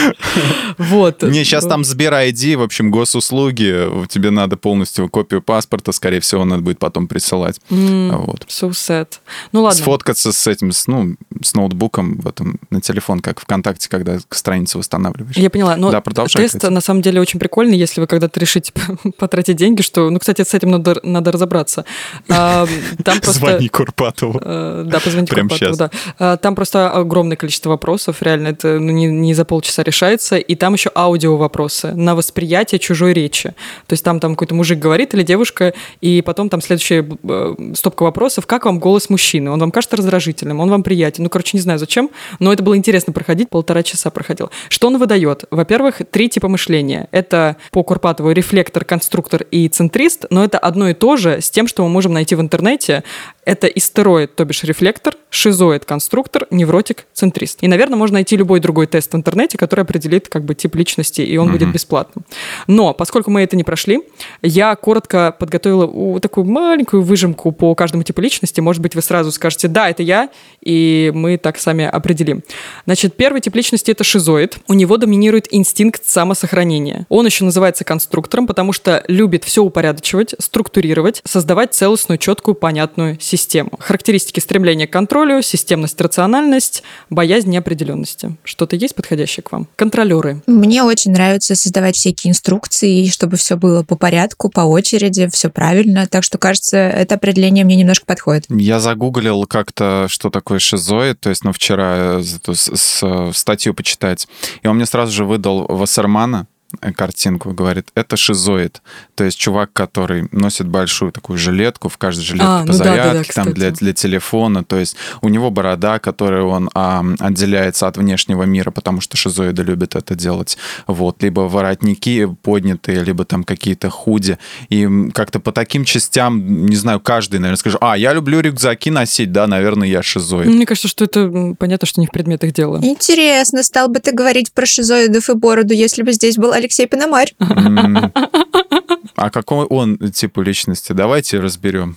Вот. Не, сейчас там Сбер ID, в общем, госуслуги, тебе надо полностью копию паспорта, скорее всего, надо будет потом присылать. Mm, вот. So sad. Ну ладно. Сфоткаться с этим, с, ну, с ноутбуком в этом, на телефон, как ВКонтакте, когда страницу восстанавливаешь. Я поняла. Но да, тест кстати. на самом деле очень прикольный, если вы когда-то решите [LAUGHS] потратить деньги, что, ну, кстати, с этим надо, надо разобраться. [LAUGHS] А, там просто... Звони Курпатову. Э, да, позвоните Прямо Курпатову, сейчас. да. А, там просто огромное количество вопросов, реально, это ну, не, не за полчаса решается, и там еще аудио вопросы на восприятие чужой речи. То есть там, там какой-то мужик говорит или девушка, и потом там следующая стопка вопросов, как вам голос мужчины? Он вам кажется раздражительным, он вам приятен? Ну, короче, не знаю зачем, но это было интересно проходить, полтора часа проходил. Что он выдает? Во-первых, три типа мышления. Это по Курпатову рефлектор, конструктор и центрист, но это одно и то же с тем, что мы можем найти в интернете Это истероид, то бишь рефлектор, шизоид, конструктор, невротик, центрист. И, наверное, можно найти любой другой тест в интернете, который определит как бы тип личности, и он mm-hmm. будет бесплатным. Но, поскольку мы это не прошли, я коротко подготовила такую маленькую выжимку по каждому типу личности. Может быть, вы сразу скажете, да, это я, и мы так сами определим. Значит, первый тип личности — это шизоид. У него доминирует инстинкт самосохранения. Он еще называется конструктором, потому что любит все упорядочивать, структурировать, создавать целостную, четкую, понятную систему. Характеристики стремления к контролю, системность, рациональность, боязнь неопределенности. Что-то есть подходящее к вам? Контролеры. Мне очень нравится создавать всякие инструкции, чтобы все было по порядку, по очереди, все правильно. Так что, кажется, это определение мне немножко подходит. Я загуглил как-то, что такое шизоид, то есть, ну, вчера эту статью почитать, и он мне сразу же выдал Вассермана, Э, картинку, говорит, это шизоид. То есть чувак, который носит большую такую жилетку, в каждой жилетке а, по ну зарядке, да, да, да, там для, для телефона. То есть у него борода, которую он а, отделяется от внешнего мира, потому что шизоиды любят это делать. Вот. Либо воротники поднятые, либо там какие-то худи. И как-то по таким частям, не знаю, каждый, наверное, скажет, а, я люблю рюкзаки носить, да, наверное, я шизоид. Мне кажется, что это понятно, что не в предметах дела. Интересно, стал бы ты говорить про шизоидов и бороду, если бы здесь был Алексей Пономарь. А какой он типу личности? Давайте разберем.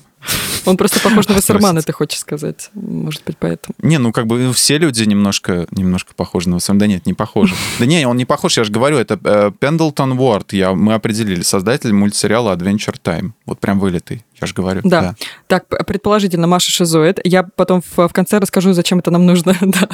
Он просто похож на [LAUGHS] Вассермана, ты хочешь сказать. Может быть, поэтому. Не, ну как бы все люди немножко, немножко похожи на Вассермана. Да нет, не похожи. [LAUGHS] Да не, он не похож, я же говорю, это э, Пендлтон Уорд. Я, мы определили, создатель мультсериала Adventure Time. Вот прям вылитый, я же говорю. Да. да. Так, предположительно, Маша шизоид. Я потом в, в конце расскажу, зачем это нам нужно. [LAUGHS] да.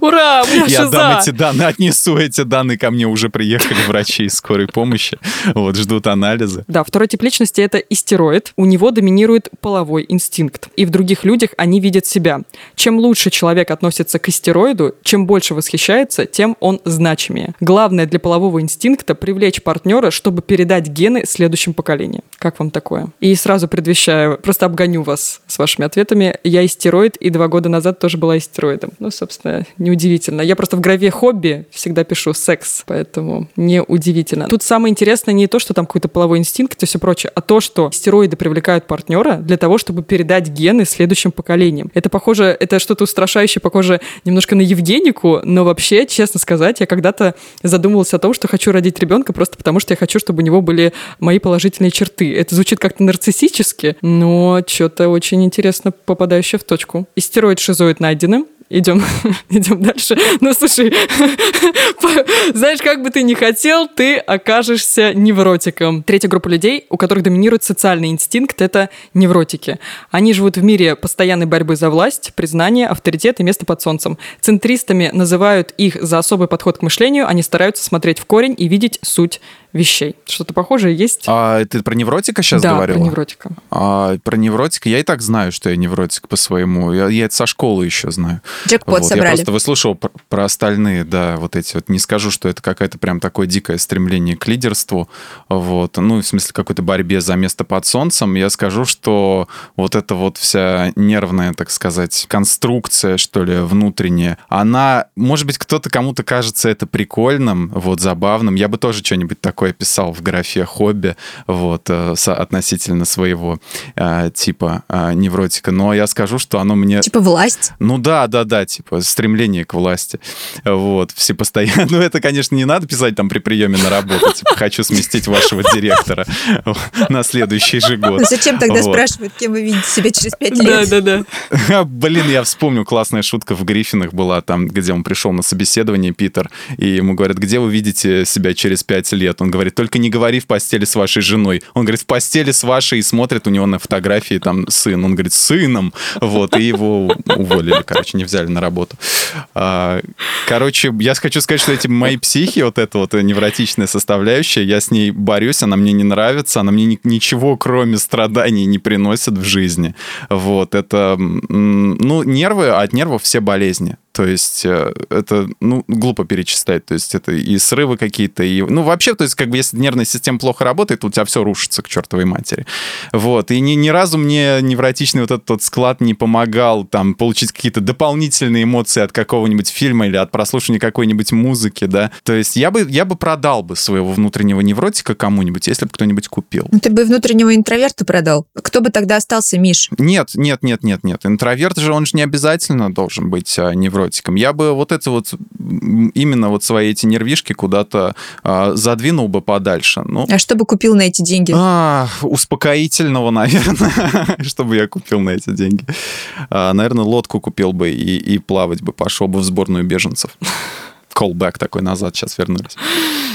Ура, у меня Я шиза! дам эти данные, отнесу эти данные, ко мне уже приехали врачи из скорой помощи. Вот, ждут анализы. Да, второй тип личности — это истероид. У него доминирует половой инстинкт. И в других людях они видят себя. Чем лучше человек относится к истероиду, чем больше восхищается, тем он значимее. Главное для полового инстинкта — привлечь партнера, чтобы передать гены следующим поколениям. Как вам такое? И сразу предвещаю, просто обгоню вас с вашими ответами. Я истероид, и два года назад тоже была истероидом. Ну, собственно, неудивительно. Я просто в граве хобби всегда пишу секс, поэтому неудивительно. Тут самое интересное не то, что там какой-то половой инстинкт и все прочее, а то, что стероиды привлекают партнера для того, чтобы передать гены следующим поколениям. Это похоже, это что-то устрашающее, похоже немножко на Евгенику, но вообще, честно сказать, я когда-то задумывалась о том, что хочу родить ребенка просто потому, что я хочу, чтобы у него были мои положительные черты. Это звучит как-то нарциссически, но что-то очень интересно попадающее в точку. Истероид-шизоид найдены идем, [LAUGHS] идем дальше. Ну, слушай, [LAUGHS] знаешь, как бы ты ни хотел, ты окажешься невротиком. Третья группа людей, у которых доминирует социальный инстинкт, это невротики. Они живут в мире постоянной борьбы за власть, признание, авторитет и место под солнцем. Центристами называют их за особый подход к мышлению, они стараются смотреть в корень и видеть суть вещей. Что-то похожее есть? А ты про невротика сейчас да, говорила? про невротика. А, про невротика я и так знаю, что я невротик по своему. Я, я это со школы еще знаю. Джекпот вот. собрали. Я просто выслушал про, про остальные, да, вот эти вот. Не скажу, что это какое-то прям такое дикое стремление к лидерству, вот. Ну, в смысле какой-то борьбе за место под солнцем. Я скажу, что вот эта вот вся нервная, так сказать, конструкция, что ли, внутренняя, она, может быть, кто-то кому-то кажется это прикольным, вот, забавным. Я бы тоже что-нибудь такое такое писал в графе хобби, вот, э, относительно своего э, типа э, невротика. Но я скажу, что оно мне... Типа власть? Ну да, да, да, типа стремление к власти. Вот, все постоянно... [LAUGHS] Ну это, конечно, не надо писать там при приеме на работу, типа, хочу сместить вашего директора [LAUGHS] на следующий же год. Ну зачем тогда спрашивают, кем вы видите себя через пять лет? Да, да, да. [LAUGHS] Блин, я вспомнил, классная шутка в Гриффинах была там, где он пришел на собеседование, Питер, и ему говорят, где вы видите себя через пять лет? Он говорит, только не говори в постели с вашей женой. Он говорит, в постели с вашей, и смотрит у него на фотографии там сын. Он говорит, сыном. Вот, и его уволили, короче, не взяли на работу. А, короче, я хочу сказать, что эти мои психи, вот эта вот невротичная составляющая, я с ней борюсь, она мне не нравится, она мне ничего, кроме страданий, не приносит в жизни. Вот, это, ну, нервы, а от нервов все болезни. То есть э, это, ну, глупо перечислять. То есть это и срывы какие-то, и... Ну, вообще, то есть как бы если нервная система плохо работает, у тебя все рушится к чертовой матери. Вот. И ни, ни разу мне невротичный вот этот вот склад не помогал там получить какие-то дополнительные эмоции от какого-нибудь фильма или от прослушивания какой-нибудь музыки, да. То есть я бы, я бы продал бы своего внутреннего невротика кому-нибудь, если бы кто-нибудь купил. Ну, ты бы внутреннего интроверта продал. Кто бы тогда остался, Миш? Нет, нет, нет, нет, нет. Интроверт же, он же не обязательно должен быть а, невротиком. Я бы вот это вот, именно вот свои эти нервишки куда-то а, задвинул бы подальше. Ну, а что бы купил на эти деньги? А, успокоительного, наверное, [LAUGHS] чтобы я купил на эти деньги. А, наверное, лодку купил бы и, и плавать бы, пошел бы в сборную беженцев. Callback такой назад, сейчас вернулись.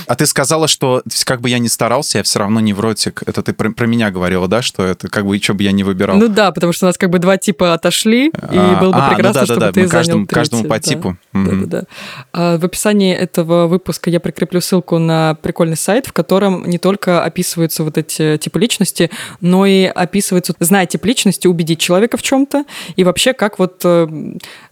А ты сказала, что как бы я ни старался, я все равно невротик. Это ты про, про меня говорила, да, что это как бы и что бы я не выбирал? Ну да, потому что у нас как бы два типа отошли, и а, было бы а, прекрасно, ну да, да, чтобы да, ты мы каждому, занял каждому по типу. Да, mm-hmm. да, да, да. А, в описании этого выпуска я прикреплю ссылку на прикольный сайт, в котором не только описываются вот эти типы личности, но и описываются, зная тип личности, убедить человека в чем-то, и вообще как вот э,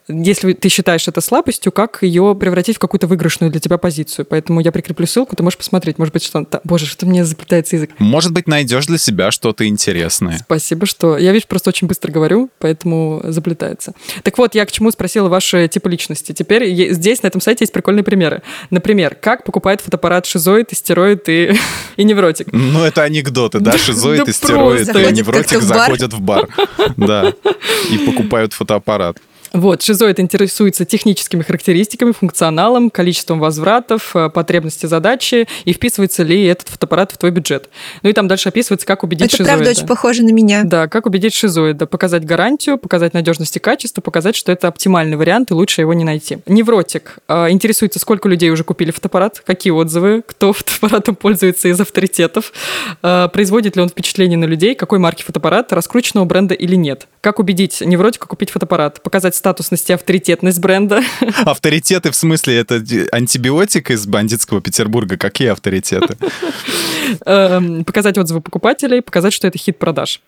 если ты считаешь это слабостью, как ее превратить в какую-то выигрышную для тебя позицию. Поэтому я прикреплю ссылку, ты можешь посмотреть. Может быть, что-то... Боже, что мне заплетается язык. Может быть, найдешь для себя что-то интересное. Спасибо, что... Я, видишь, просто очень быстро говорю, поэтому заплетается. Так вот, я к чему спросила ваши типы личности. Теперь здесь, на этом сайте, есть прикольные примеры. Например, как покупает фотоаппарат шизоид, истероид и, [LAUGHS] и невротик. Ну, это анекдоты, да? Шизоид, истероид и невротик заходят в бар. Да. И покупают фотоаппарат. Вот, шизоид интересуется техническими характеристиками, функционалом, количеством возвратов, э, потребности задачи и вписывается ли этот фотоаппарат в твой бюджет. Ну и там дальше описывается, как убедить Это шизоида. правда очень похоже на меня. Да, как убедить шизоида. Показать гарантию, показать надежность и качество, показать, что это оптимальный вариант и лучше его не найти. Невротик э, интересуется, сколько людей уже купили фотоаппарат, какие отзывы, кто [LAUGHS] фотоаппаратом пользуется из авторитетов, э, производит ли он впечатление на людей, какой марки фотоаппарат, раскрученного бренда или нет. Как убедить невротика купить фотоаппарат, показать статусность и авторитетность бренда. [LAUGHS] Авторитеты в смысле это антибиотик из бандитского Петербурга? Какие авторитеты? Эм, показать отзывы покупателей, показать, что это хит продаж.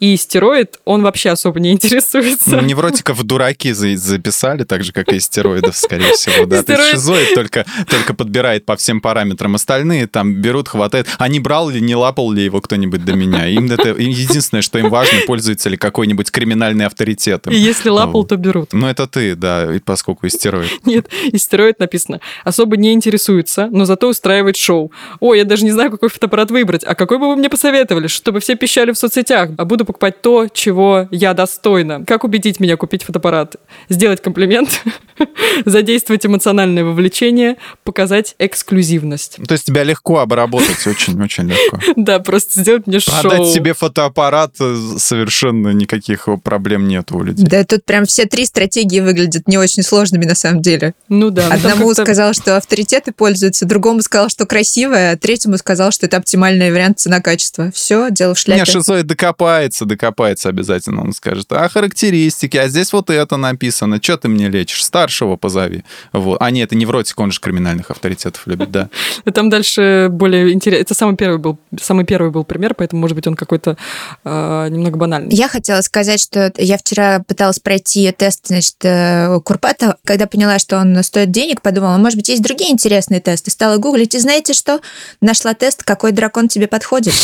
И стероид, он вообще особо не интересуется. Ну, невротиков дураки записали, так же, как и стероидов, скорее всего. Да. Стероид... шизоид только, только подбирает по всем параметрам. Остальные там берут, хватает. А не брал ли, не лапал ли его кто-нибудь до меня? Им это единственное, что им важно, пользуется ли какой-нибудь криминальный авторитет. И если лапал, то берут. Ну, это ты, да, поскольку истероид. [LAUGHS] Нет, истероид написано. Особо не интересуется, но зато устраивает шоу. Ой, я даже не знаю, какой фотоаппарат выбрать. А какой бы вы мне посоветовали, чтобы все пищали в соцсетях? А буду покупать то, чего я достойна. Как убедить меня купить фотоаппарат? Сделать комплимент, [LAUGHS] задействовать эмоциональное вовлечение, показать эксклюзивность. То есть тебя легко обработать, очень-очень легко. [LAUGHS] Да, просто сделать мне шоу. Продать себе фотоаппарат э, совершенно никаких проблем нет у людей. Да, тут прям все три стратегии выглядят не очень сложными на самом деле. Ну да. Ну Одному сказал, что авторитеты пользуются, другому сказал, что красивое, а третьему сказал, что это оптимальный вариант цена-качество. Все, дело в шляпе. Не, шизоид докопается, докопается обязательно. Он скажет, а характеристики, а здесь вот это написано. Что ты мне лечишь? Старшего позови. Вот. А нет, это невротик, он же криминальных авторитетов любит, да. [LAUGHS] Там дальше более интересно. Это самый первый был, самый первый был пример, поэтому, может быть, он какой-то э, немного банальный. Я хотела сказать, что я вчера пыталась пройти тест, значит, э, Курпата. Когда поняла, что он стоит денег, подумала, может быть, есть другие интересные тесты. Стала гуглить, и знаете что? Нашла тест, какой дракон тебе подходит.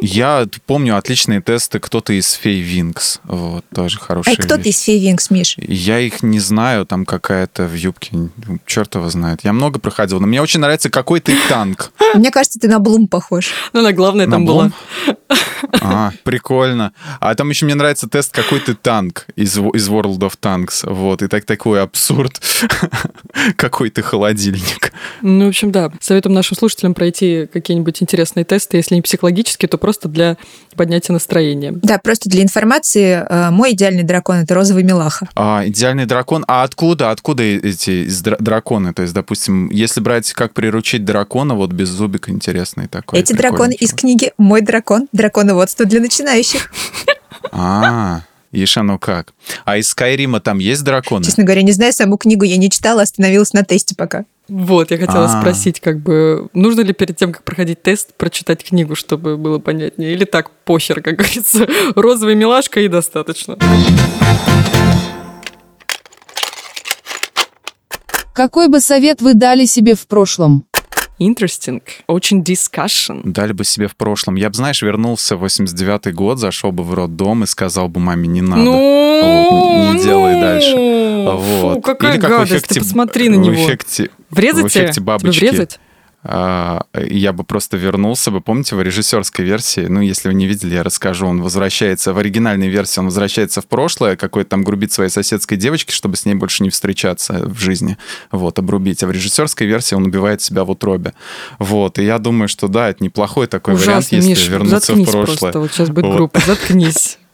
Я помню отличные тесты кто-то из Фей Винкс. Вот, тоже хорошие. А кто ты из Фей Винкс, Миш? Я их не знаю, там какая-то в юбке, черт его знает. Я много проходил, но мне очень нравится какой ты танк. [LAUGHS] Мне кажется, ты на Блум похож. Ну, на главное там было. А, прикольно. А там еще мне нравится тест какой ты танк из, из World of Tanks. Вот, и так такой абсурд. [LAUGHS] какой ты холодильник. Ну, в общем, да. Советуем нашим слушателям пройти какие-нибудь интересные тесты, если не психологические, то просто для поднятия настроения. Да, просто для информации, э, мой идеальный дракон это розовый милаха. А, идеальный дракон. А откуда, откуда эти драконы? То есть, допустим, если брать как приручить дракона, вот без зубика интересный такой. Эти драконы из книги «Мой дракон. Драконоводство для начинающих». [LAUGHS] А, Ишь, ну как. А из Скайрима там есть драконы? Честно говоря, не знаю, саму книгу я не читала, остановилась на тесте пока. Вот, я хотела А-а-а. спросить, как бы, нужно ли перед тем, как проходить тест, прочитать книгу, чтобы было понятнее? Или так, похер, как [LAUGHS] говорится, розовая милашка и достаточно? Какой бы совет вы дали себе в прошлом? Interesting, очень discussion. Дали бы себе в прошлом. Я бы, знаешь, вернулся в 89-й год, зашел бы в роддом и сказал бы маме, не надо. Ну, вот, не делай дальше. Вот. Фу, какая Или как гадость, эффекте, ты посмотри на него. В эффекте, Врезать в эффекте бабочки. Тебе врезать? А, я бы просто вернулся бы, помните, в режиссерской версии, ну, если вы не видели, я расскажу, он возвращается, в оригинальной версии он возвращается в прошлое, какой-то там грубит своей соседской девочке, чтобы с ней больше не встречаться в жизни, вот, обрубить. А в режиссерской версии он убивает себя в утробе. Вот, и я думаю, что да, это неплохой такой Ужасно, вариант, если Миш, вернуться в прошлое. Просто. Вот сейчас будет вот. группа, заткнись. [LAUGHS]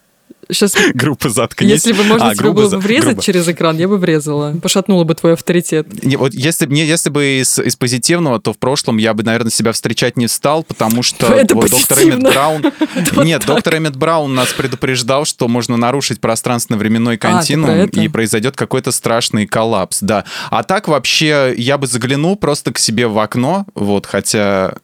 Сейчас... [LAUGHS] Группа заткнись. Если бы можно а, тебе было бы врезать грубо. через экран, я бы врезала. Пошатнула бы твой авторитет. Вот если, не, если бы из, из позитивного, то в прошлом я бы, наверное, себя встречать не стал, потому что [LAUGHS] Это вот доктор Эммет Браун... [LAUGHS] Нет, доктор Эммет Браун нас предупреждал, что можно нарушить пространственно-временной а, континуум, и произойдет какой-то страшный коллапс, да. А так вообще я бы заглянул просто к себе в окно, вот, хотя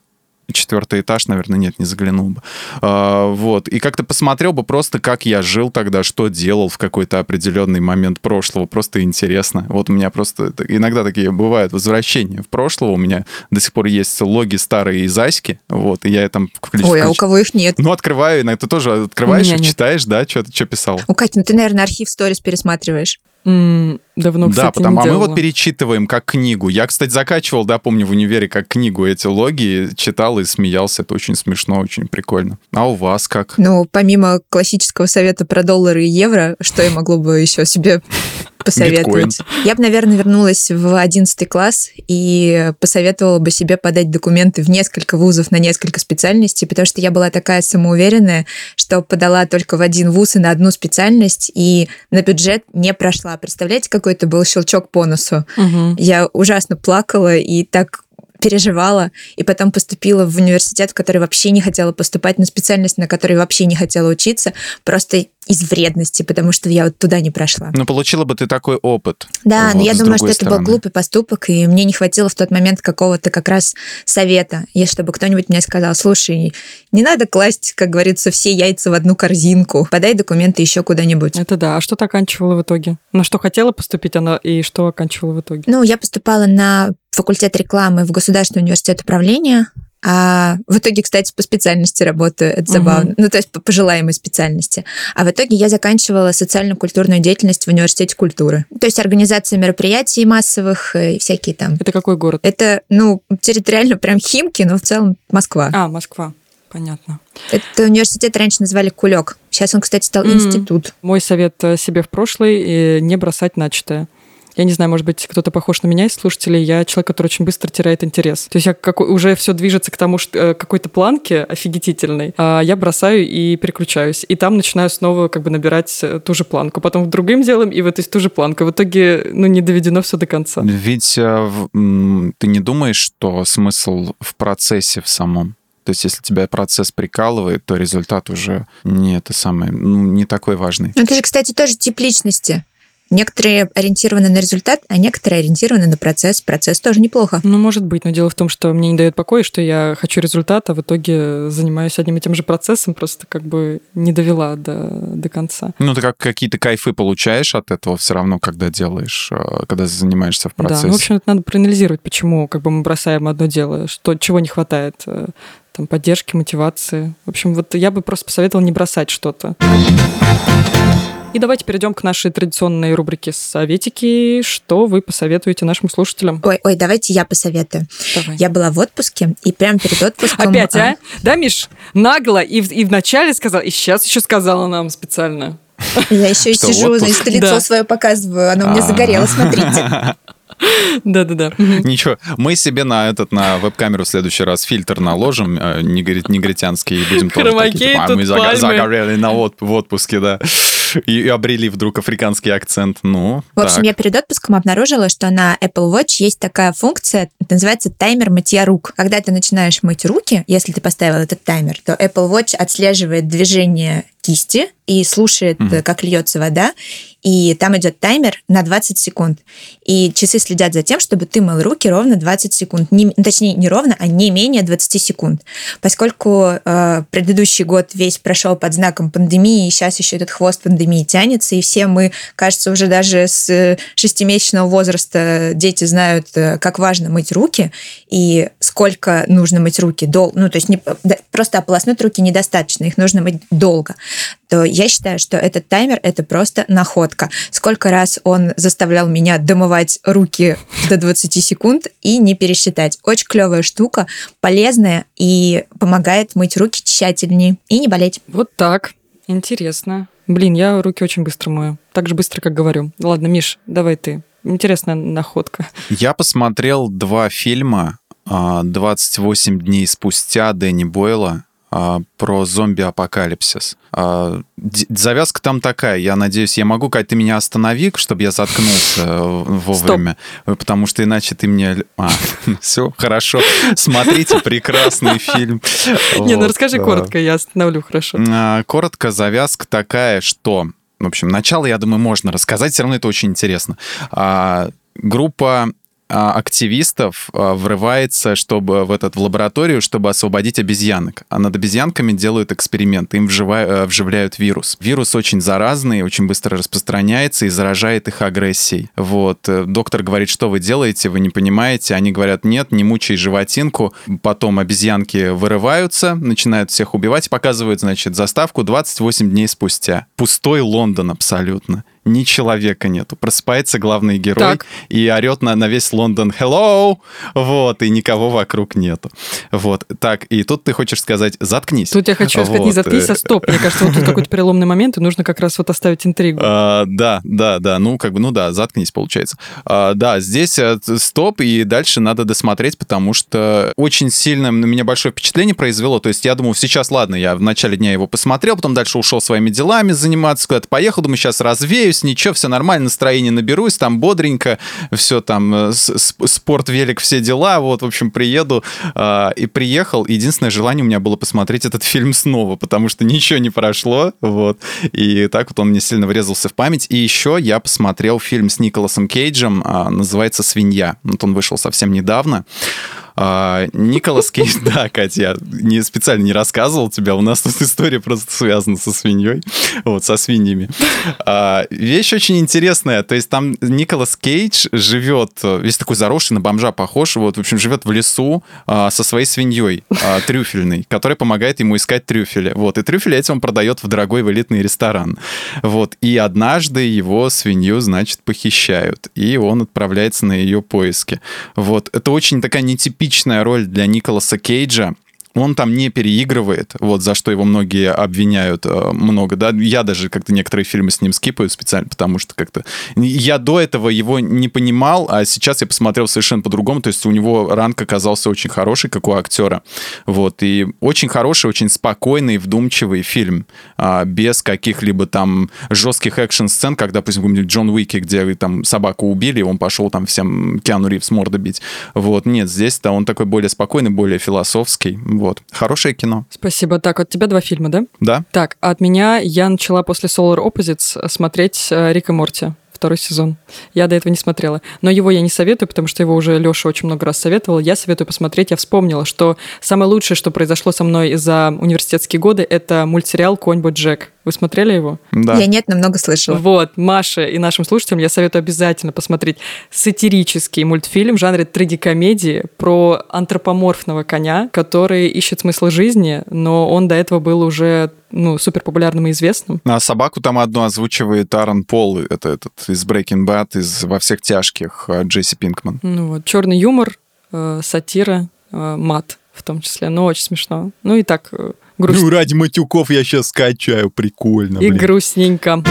четвертый этаж, наверное, нет, не заглянул бы. А, вот. И как-то посмотрел бы просто, как я жил тогда, что делал в какой-то определенный момент прошлого. Просто интересно. Вот у меня просто иногда такие бывают возвращения в прошлое. У меня до сих пор есть логи старые из Аськи. Вот. И я там... Включ, Ой, а у кого их нет? Ну, открываю, иногда тоже открываешь и читаешь, да, что, что писал. У Катя, ну ты, наверное, архив сторис пересматриваешь. Mm, давно, кстати, Да, потому не а делала. мы вот перечитываем как книгу. Я, кстати, закачивал, да, помню, в универе как книгу эти логи, читал и смеялся. Это очень смешно, очень прикольно. А у вас как? Ну, помимо классического совета про доллары и евро, что я могло бы еще себе посоветовать? Биткоин. Я бы, наверное, вернулась в 11 класс и посоветовала бы себе подать документы в несколько вузов на несколько специальностей, потому что я была такая самоуверенная, что подала только в один вуз и на одну специальность, и на бюджет не прошла. Представляете, какой это был щелчок по носу? Угу. Я ужасно плакала и так переживала, и потом поступила в университет, в который вообще не хотела поступать, на специальность, на которой вообще не хотела учиться, просто из вредности, потому что я вот туда не прошла. Но получила бы ты такой опыт. Да, вот, но я думаю, что стороны. это был глупый поступок, и мне не хватило в тот момент какого-то как раз совета, если чтобы кто-нибудь мне сказал, слушай, не надо класть, как говорится, все яйца в одну корзинку, подай документы еще куда-нибудь. Это да. А что ты оканчивала в итоге? На что хотела поступить она и что оканчивала в итоге? Ну, я поступала на факультет рекламы в Государственный университет управления, а в итоге, кстати, по специальности работаю, это забавно. Угу. Ну, то есть по пожелаемой специальности. А в итоге я заканчивала социально-культурную деятельность в университете культуры. То есть организация мероприятий массовых и всякие там. Это какой город? Это, ну, территориально прям Химки, но в целом Москва. А, Москва. Понятно. Это университет раньше назвали Кулек. Сейчас он, кстати, стал mm-hmm. институт. Мой совет э, себе в прошлый – не бросать начатое. Я не знаю, может быть, кто-то похож на меня из слушателей. Я человек, который очень быстро теряет интерес. То есть я как, уже все движется к тому, что э, какой-то планке офигительной, а я бросаю и переключаюсь. И там начинаю снова как бы набирать э, ту же планку. Потом другим делом и в этой ту же планку. В итоге, ну, не доведено все до конца. Ведь э, ты не думаешь, что смысл в процессе в самом? То есть, если тебя процесс прикалывает, то результат уже не это самое, ну, не такой важный. Ну, это же, кстати, тоже тип личности. Некоторые ориентированы на результат, а некоторые ориентированы на процесс. Процесс тоже неплохо. Ну, может быть, но дело в том, что мне не дает покоя, что я хочу результата, а в итоге занимаюсь одним и тем же процессом, просто как бы не довела до, до конца. Ну, ты как какие-то кайфы получаешь от этого все равно, когда делаешь, э, когда занимаешься в процессе. Да, ну, в общем, это надо проанализировать, почему как бы мы бросаем одно дело, что, чего не хватает э, там, поддержки, мотивации. В общем, вот я бы просто посоветовала не бросать что-то. И давайте перейдем к нашей традиционной рубрике «Советики». Что вы посоветуете нашим слушателям? Ой, ой, давайте я посоветую. Давай. Я была в отпуске, и прямо перед отпуском... Опять, а? а? Да, Миш? Нагло. И, и вначале сказала, и сейчас еще сказала нам специально. Я еще и сижу, значит, лицо свое показываю. Оно у меня загорело, смотрите. [LAUGHS] Да-да-да. Ничего, мы себе на этот на веб-камеру в следующий раз фильтр наложим э, негритянский и будем тоже такие, типа, а мы загорели на в отпуске, да. И обрели вдруг африканский акцент. Ну, В общем, так. я перед отпуском обнаружила, что на Apple Watch есть такая функция, это называется таймер мытья рук. Когда ты начинаешь мыть руки, если ты поставил этот таймер, то Apple Watch отслеживает движение кисти и слушает, угу. как льется вода, и там идет таймер на 20 секунд. И часы следят за тем, чтобы ты мыл руки ровно 20 секунд. Не, ну, точнее, не ровно, а не менее 20 секунд. Поскольку э, предыдущий год весь прошел под знаком пандемии, и сейчас еще этот хвост пандемии тянется, и все мы, кажется, уже даже с шестимесячного возраста дети знают, э, как важно мыть руки, и сколько нужно мыть руки. Дол... Ну, то есть не... просто ополоснуть руки недостаточно, их нужно мыть долго. То я считаю, что этот таймер – это просто находка сколько раз он заставлял меня домывать руки до 20 секунд и не пересчитать. Очень клевая штука, полезная и помогает мыть руки тщательнее и не болеть. Вот так. Интересно. Блин, я руки очень быстро мою. Так же быстро, как говорю. Ладно, Миш, давай ты. Интересная находка. Я посмотрел два фильма «28 а, дней спустя» Дэнни Бойла а, про зомби-апокалипсис. А, завязка там такая. Я надеюсь, я могу, Кать, ты меня останови, чтобы я заткнулся э, вовремя. Стоп. Потому что иначе ты мне... А, [LAUGHS] все, хорошо. Смотрите, прекрасный фильм. Не, ну расскажи коротко, я остановлю, хорошо. А, коротко, завязка такая, что... В общем, начало, я думаю, можно рассказать, все равно это очень интересно. Группа активистов а, врывается чтобы в этот в лабораторию, чтобы освободить обезьянок. А над обезьянками делают эксперимент, им вживая, э, вживляют вирус. Вирус очень заразный, очень быстро распространяется и заражает их агрессией. Вот. Э, доктор говорит, что вы делаете, вы не понимаете. Они говорят, нет, не мучай животинку. Потом обезьянки вырываются, начинают всех убивать, показывают, значит, заставку 28 дней спустя. Пустой Лондон абсолютно ни человека нету. Просыпается главный герой так. и орет на, на весь Лондон «Hello!» Вот, и никого вокруг нету. Вот, так, и тут ты хочешь сказать «заткнись». Тут я хочу вот. сказать «не заткнись, а стоп». Мне кажется, вот тут какой-то переломный момент, и нужно как раз вот оставить интригу. А, да, да, да, ну, как бы, ну да, заткнись, получается. А, да, здесь э, стоп, и дальше надо досмотреть, потому что очень сильно на меня большое впечатление произвело. То есть я думаю, сейчас, ладно, я в начале дня его посмотрел, потом дальше ушел своими делами заниматься, куда-то поехал, думаю, сейчас развеюсь, надеюсь, ничего, все нормально, настроение наберусь, там бодренько, все там, э, спорт, велик, все дела, вот, в общем, приеду э, и приехал. Единственное желание у меня было посмотреть этот фильм снова, потому что ничего не прошло, вот, и так вот он мне сильно врезался в память. И еще я посмотрел фильм с Николасом Кейджем, э, называется «Свинья». Вот он вышел совсем недавно. А, Николас Кейдж, [LAUGHS] да, Катя, я не, специально не рассказывал тебя, у нас тут история просто связана со свиньей, [LAUGHS] вот, со свиньями. А, вещь очень интересная, то есть там Николас Кейдж живет, весь такой заросший, на бомжа похож, вот, в общем, живет в лесу а, со своей свиньей а, трюфельной, которая помогает ему искать трюфели, вот, и трюфели эти он продает в дорогой в элитный ресторан, вот, и однажды его свинью, значит, похищают, и он отправляется на ее поиски, вот, это очень такая нетипичная типичная роль для Николаса Кейджа он там не переигрывает, вот за что его многие обвиняют э, много, да, я даже как-то некоторые фильмы с ним скипаю специально, потому что как-то я до этого его не понимал, а сейчас я посмотрел совершенно по-другому, то есть у него ранг оказался очень хороший, как у актера, вот, и очень хороший, очень спокойный, вдумчивый фильм, а, без каких-либо там жестких экшн-сцен, как, допустим, Джон Уике, где там собаку убили, и он пошел там всем Киану Ривз морда бить, вот, нет, здесь-то он такой более спокойный, более философский, вот. Хорошее кино. Спасибо. Так, от тебя два фильма, да? Да. Так, от меня я начала после Solar Opposites смотреть э, Рика Морти второй сезон. Я до этого не смотрела. Но его я не советую, потому что его уже Леша очень много раз советовал. Я советую посмотреть. Я вспомнила, что самое лучшее, что произошло со мной за университетские годы, это мультсериал «Конь Джек». Вы смотрели его? Да. Я нет, но много слышала. Вот, Маша и нашим слушателям я советую обязательно посмотреть сатирический мультфильм в жанре трагикомедии про антропоморфного коня, который ищет смысл жизни, но он до этого был уже ну, супер популярным и известным. А собаку там одну озвучивает Аарон Пол, это этот из Breaking Bad, из «Во всех тяжких» э, Джесси Пинкман. Ну вот, черный юмор, э, сатира, э, мат в том числе, но очень смешно. Ну и так грустно. Ну, ради матюков я сейчас скачаю, прикольно. И блин. грустненько.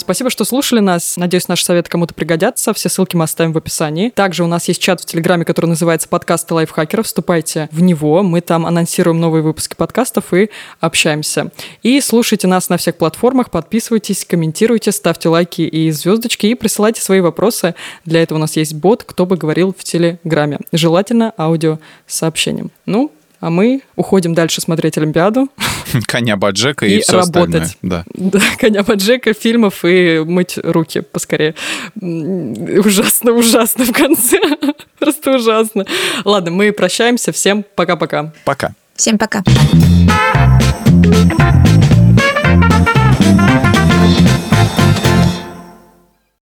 Спасибо, что слушали нас. Надеюсь, наши советы кому-то пригодятся. Все ссылки мы оставим в описании. Также у нас есть чат в Телеграме, который называется «Подкасты лайфхакеров». Вступайте в него. Мы там анонсируем новые выпуски подкастов и общаемся. И слушайте нас на всех платформах, подписывайтесь, комментируйте, ставьте лайки и звездочки и присылайте свои вопросы. Для этого у нас есть бот «Кто бы говорил» в Телеграме. Желательно аудио сообщением. Ну, А мы уходим дальше смотреть Олимпиаду. [LAUGHS] Коня Баджека и, и все работать. Остальное. Да. [LAUGHS] да, коня Баджека, фильмов и мыть руки поскорее. Ужасно, ужасно в конце. [LAUGHS] Просто ужасно. Ладно, мы прощаемся. Всем пока-пока. Пока. Всем пока. -пока.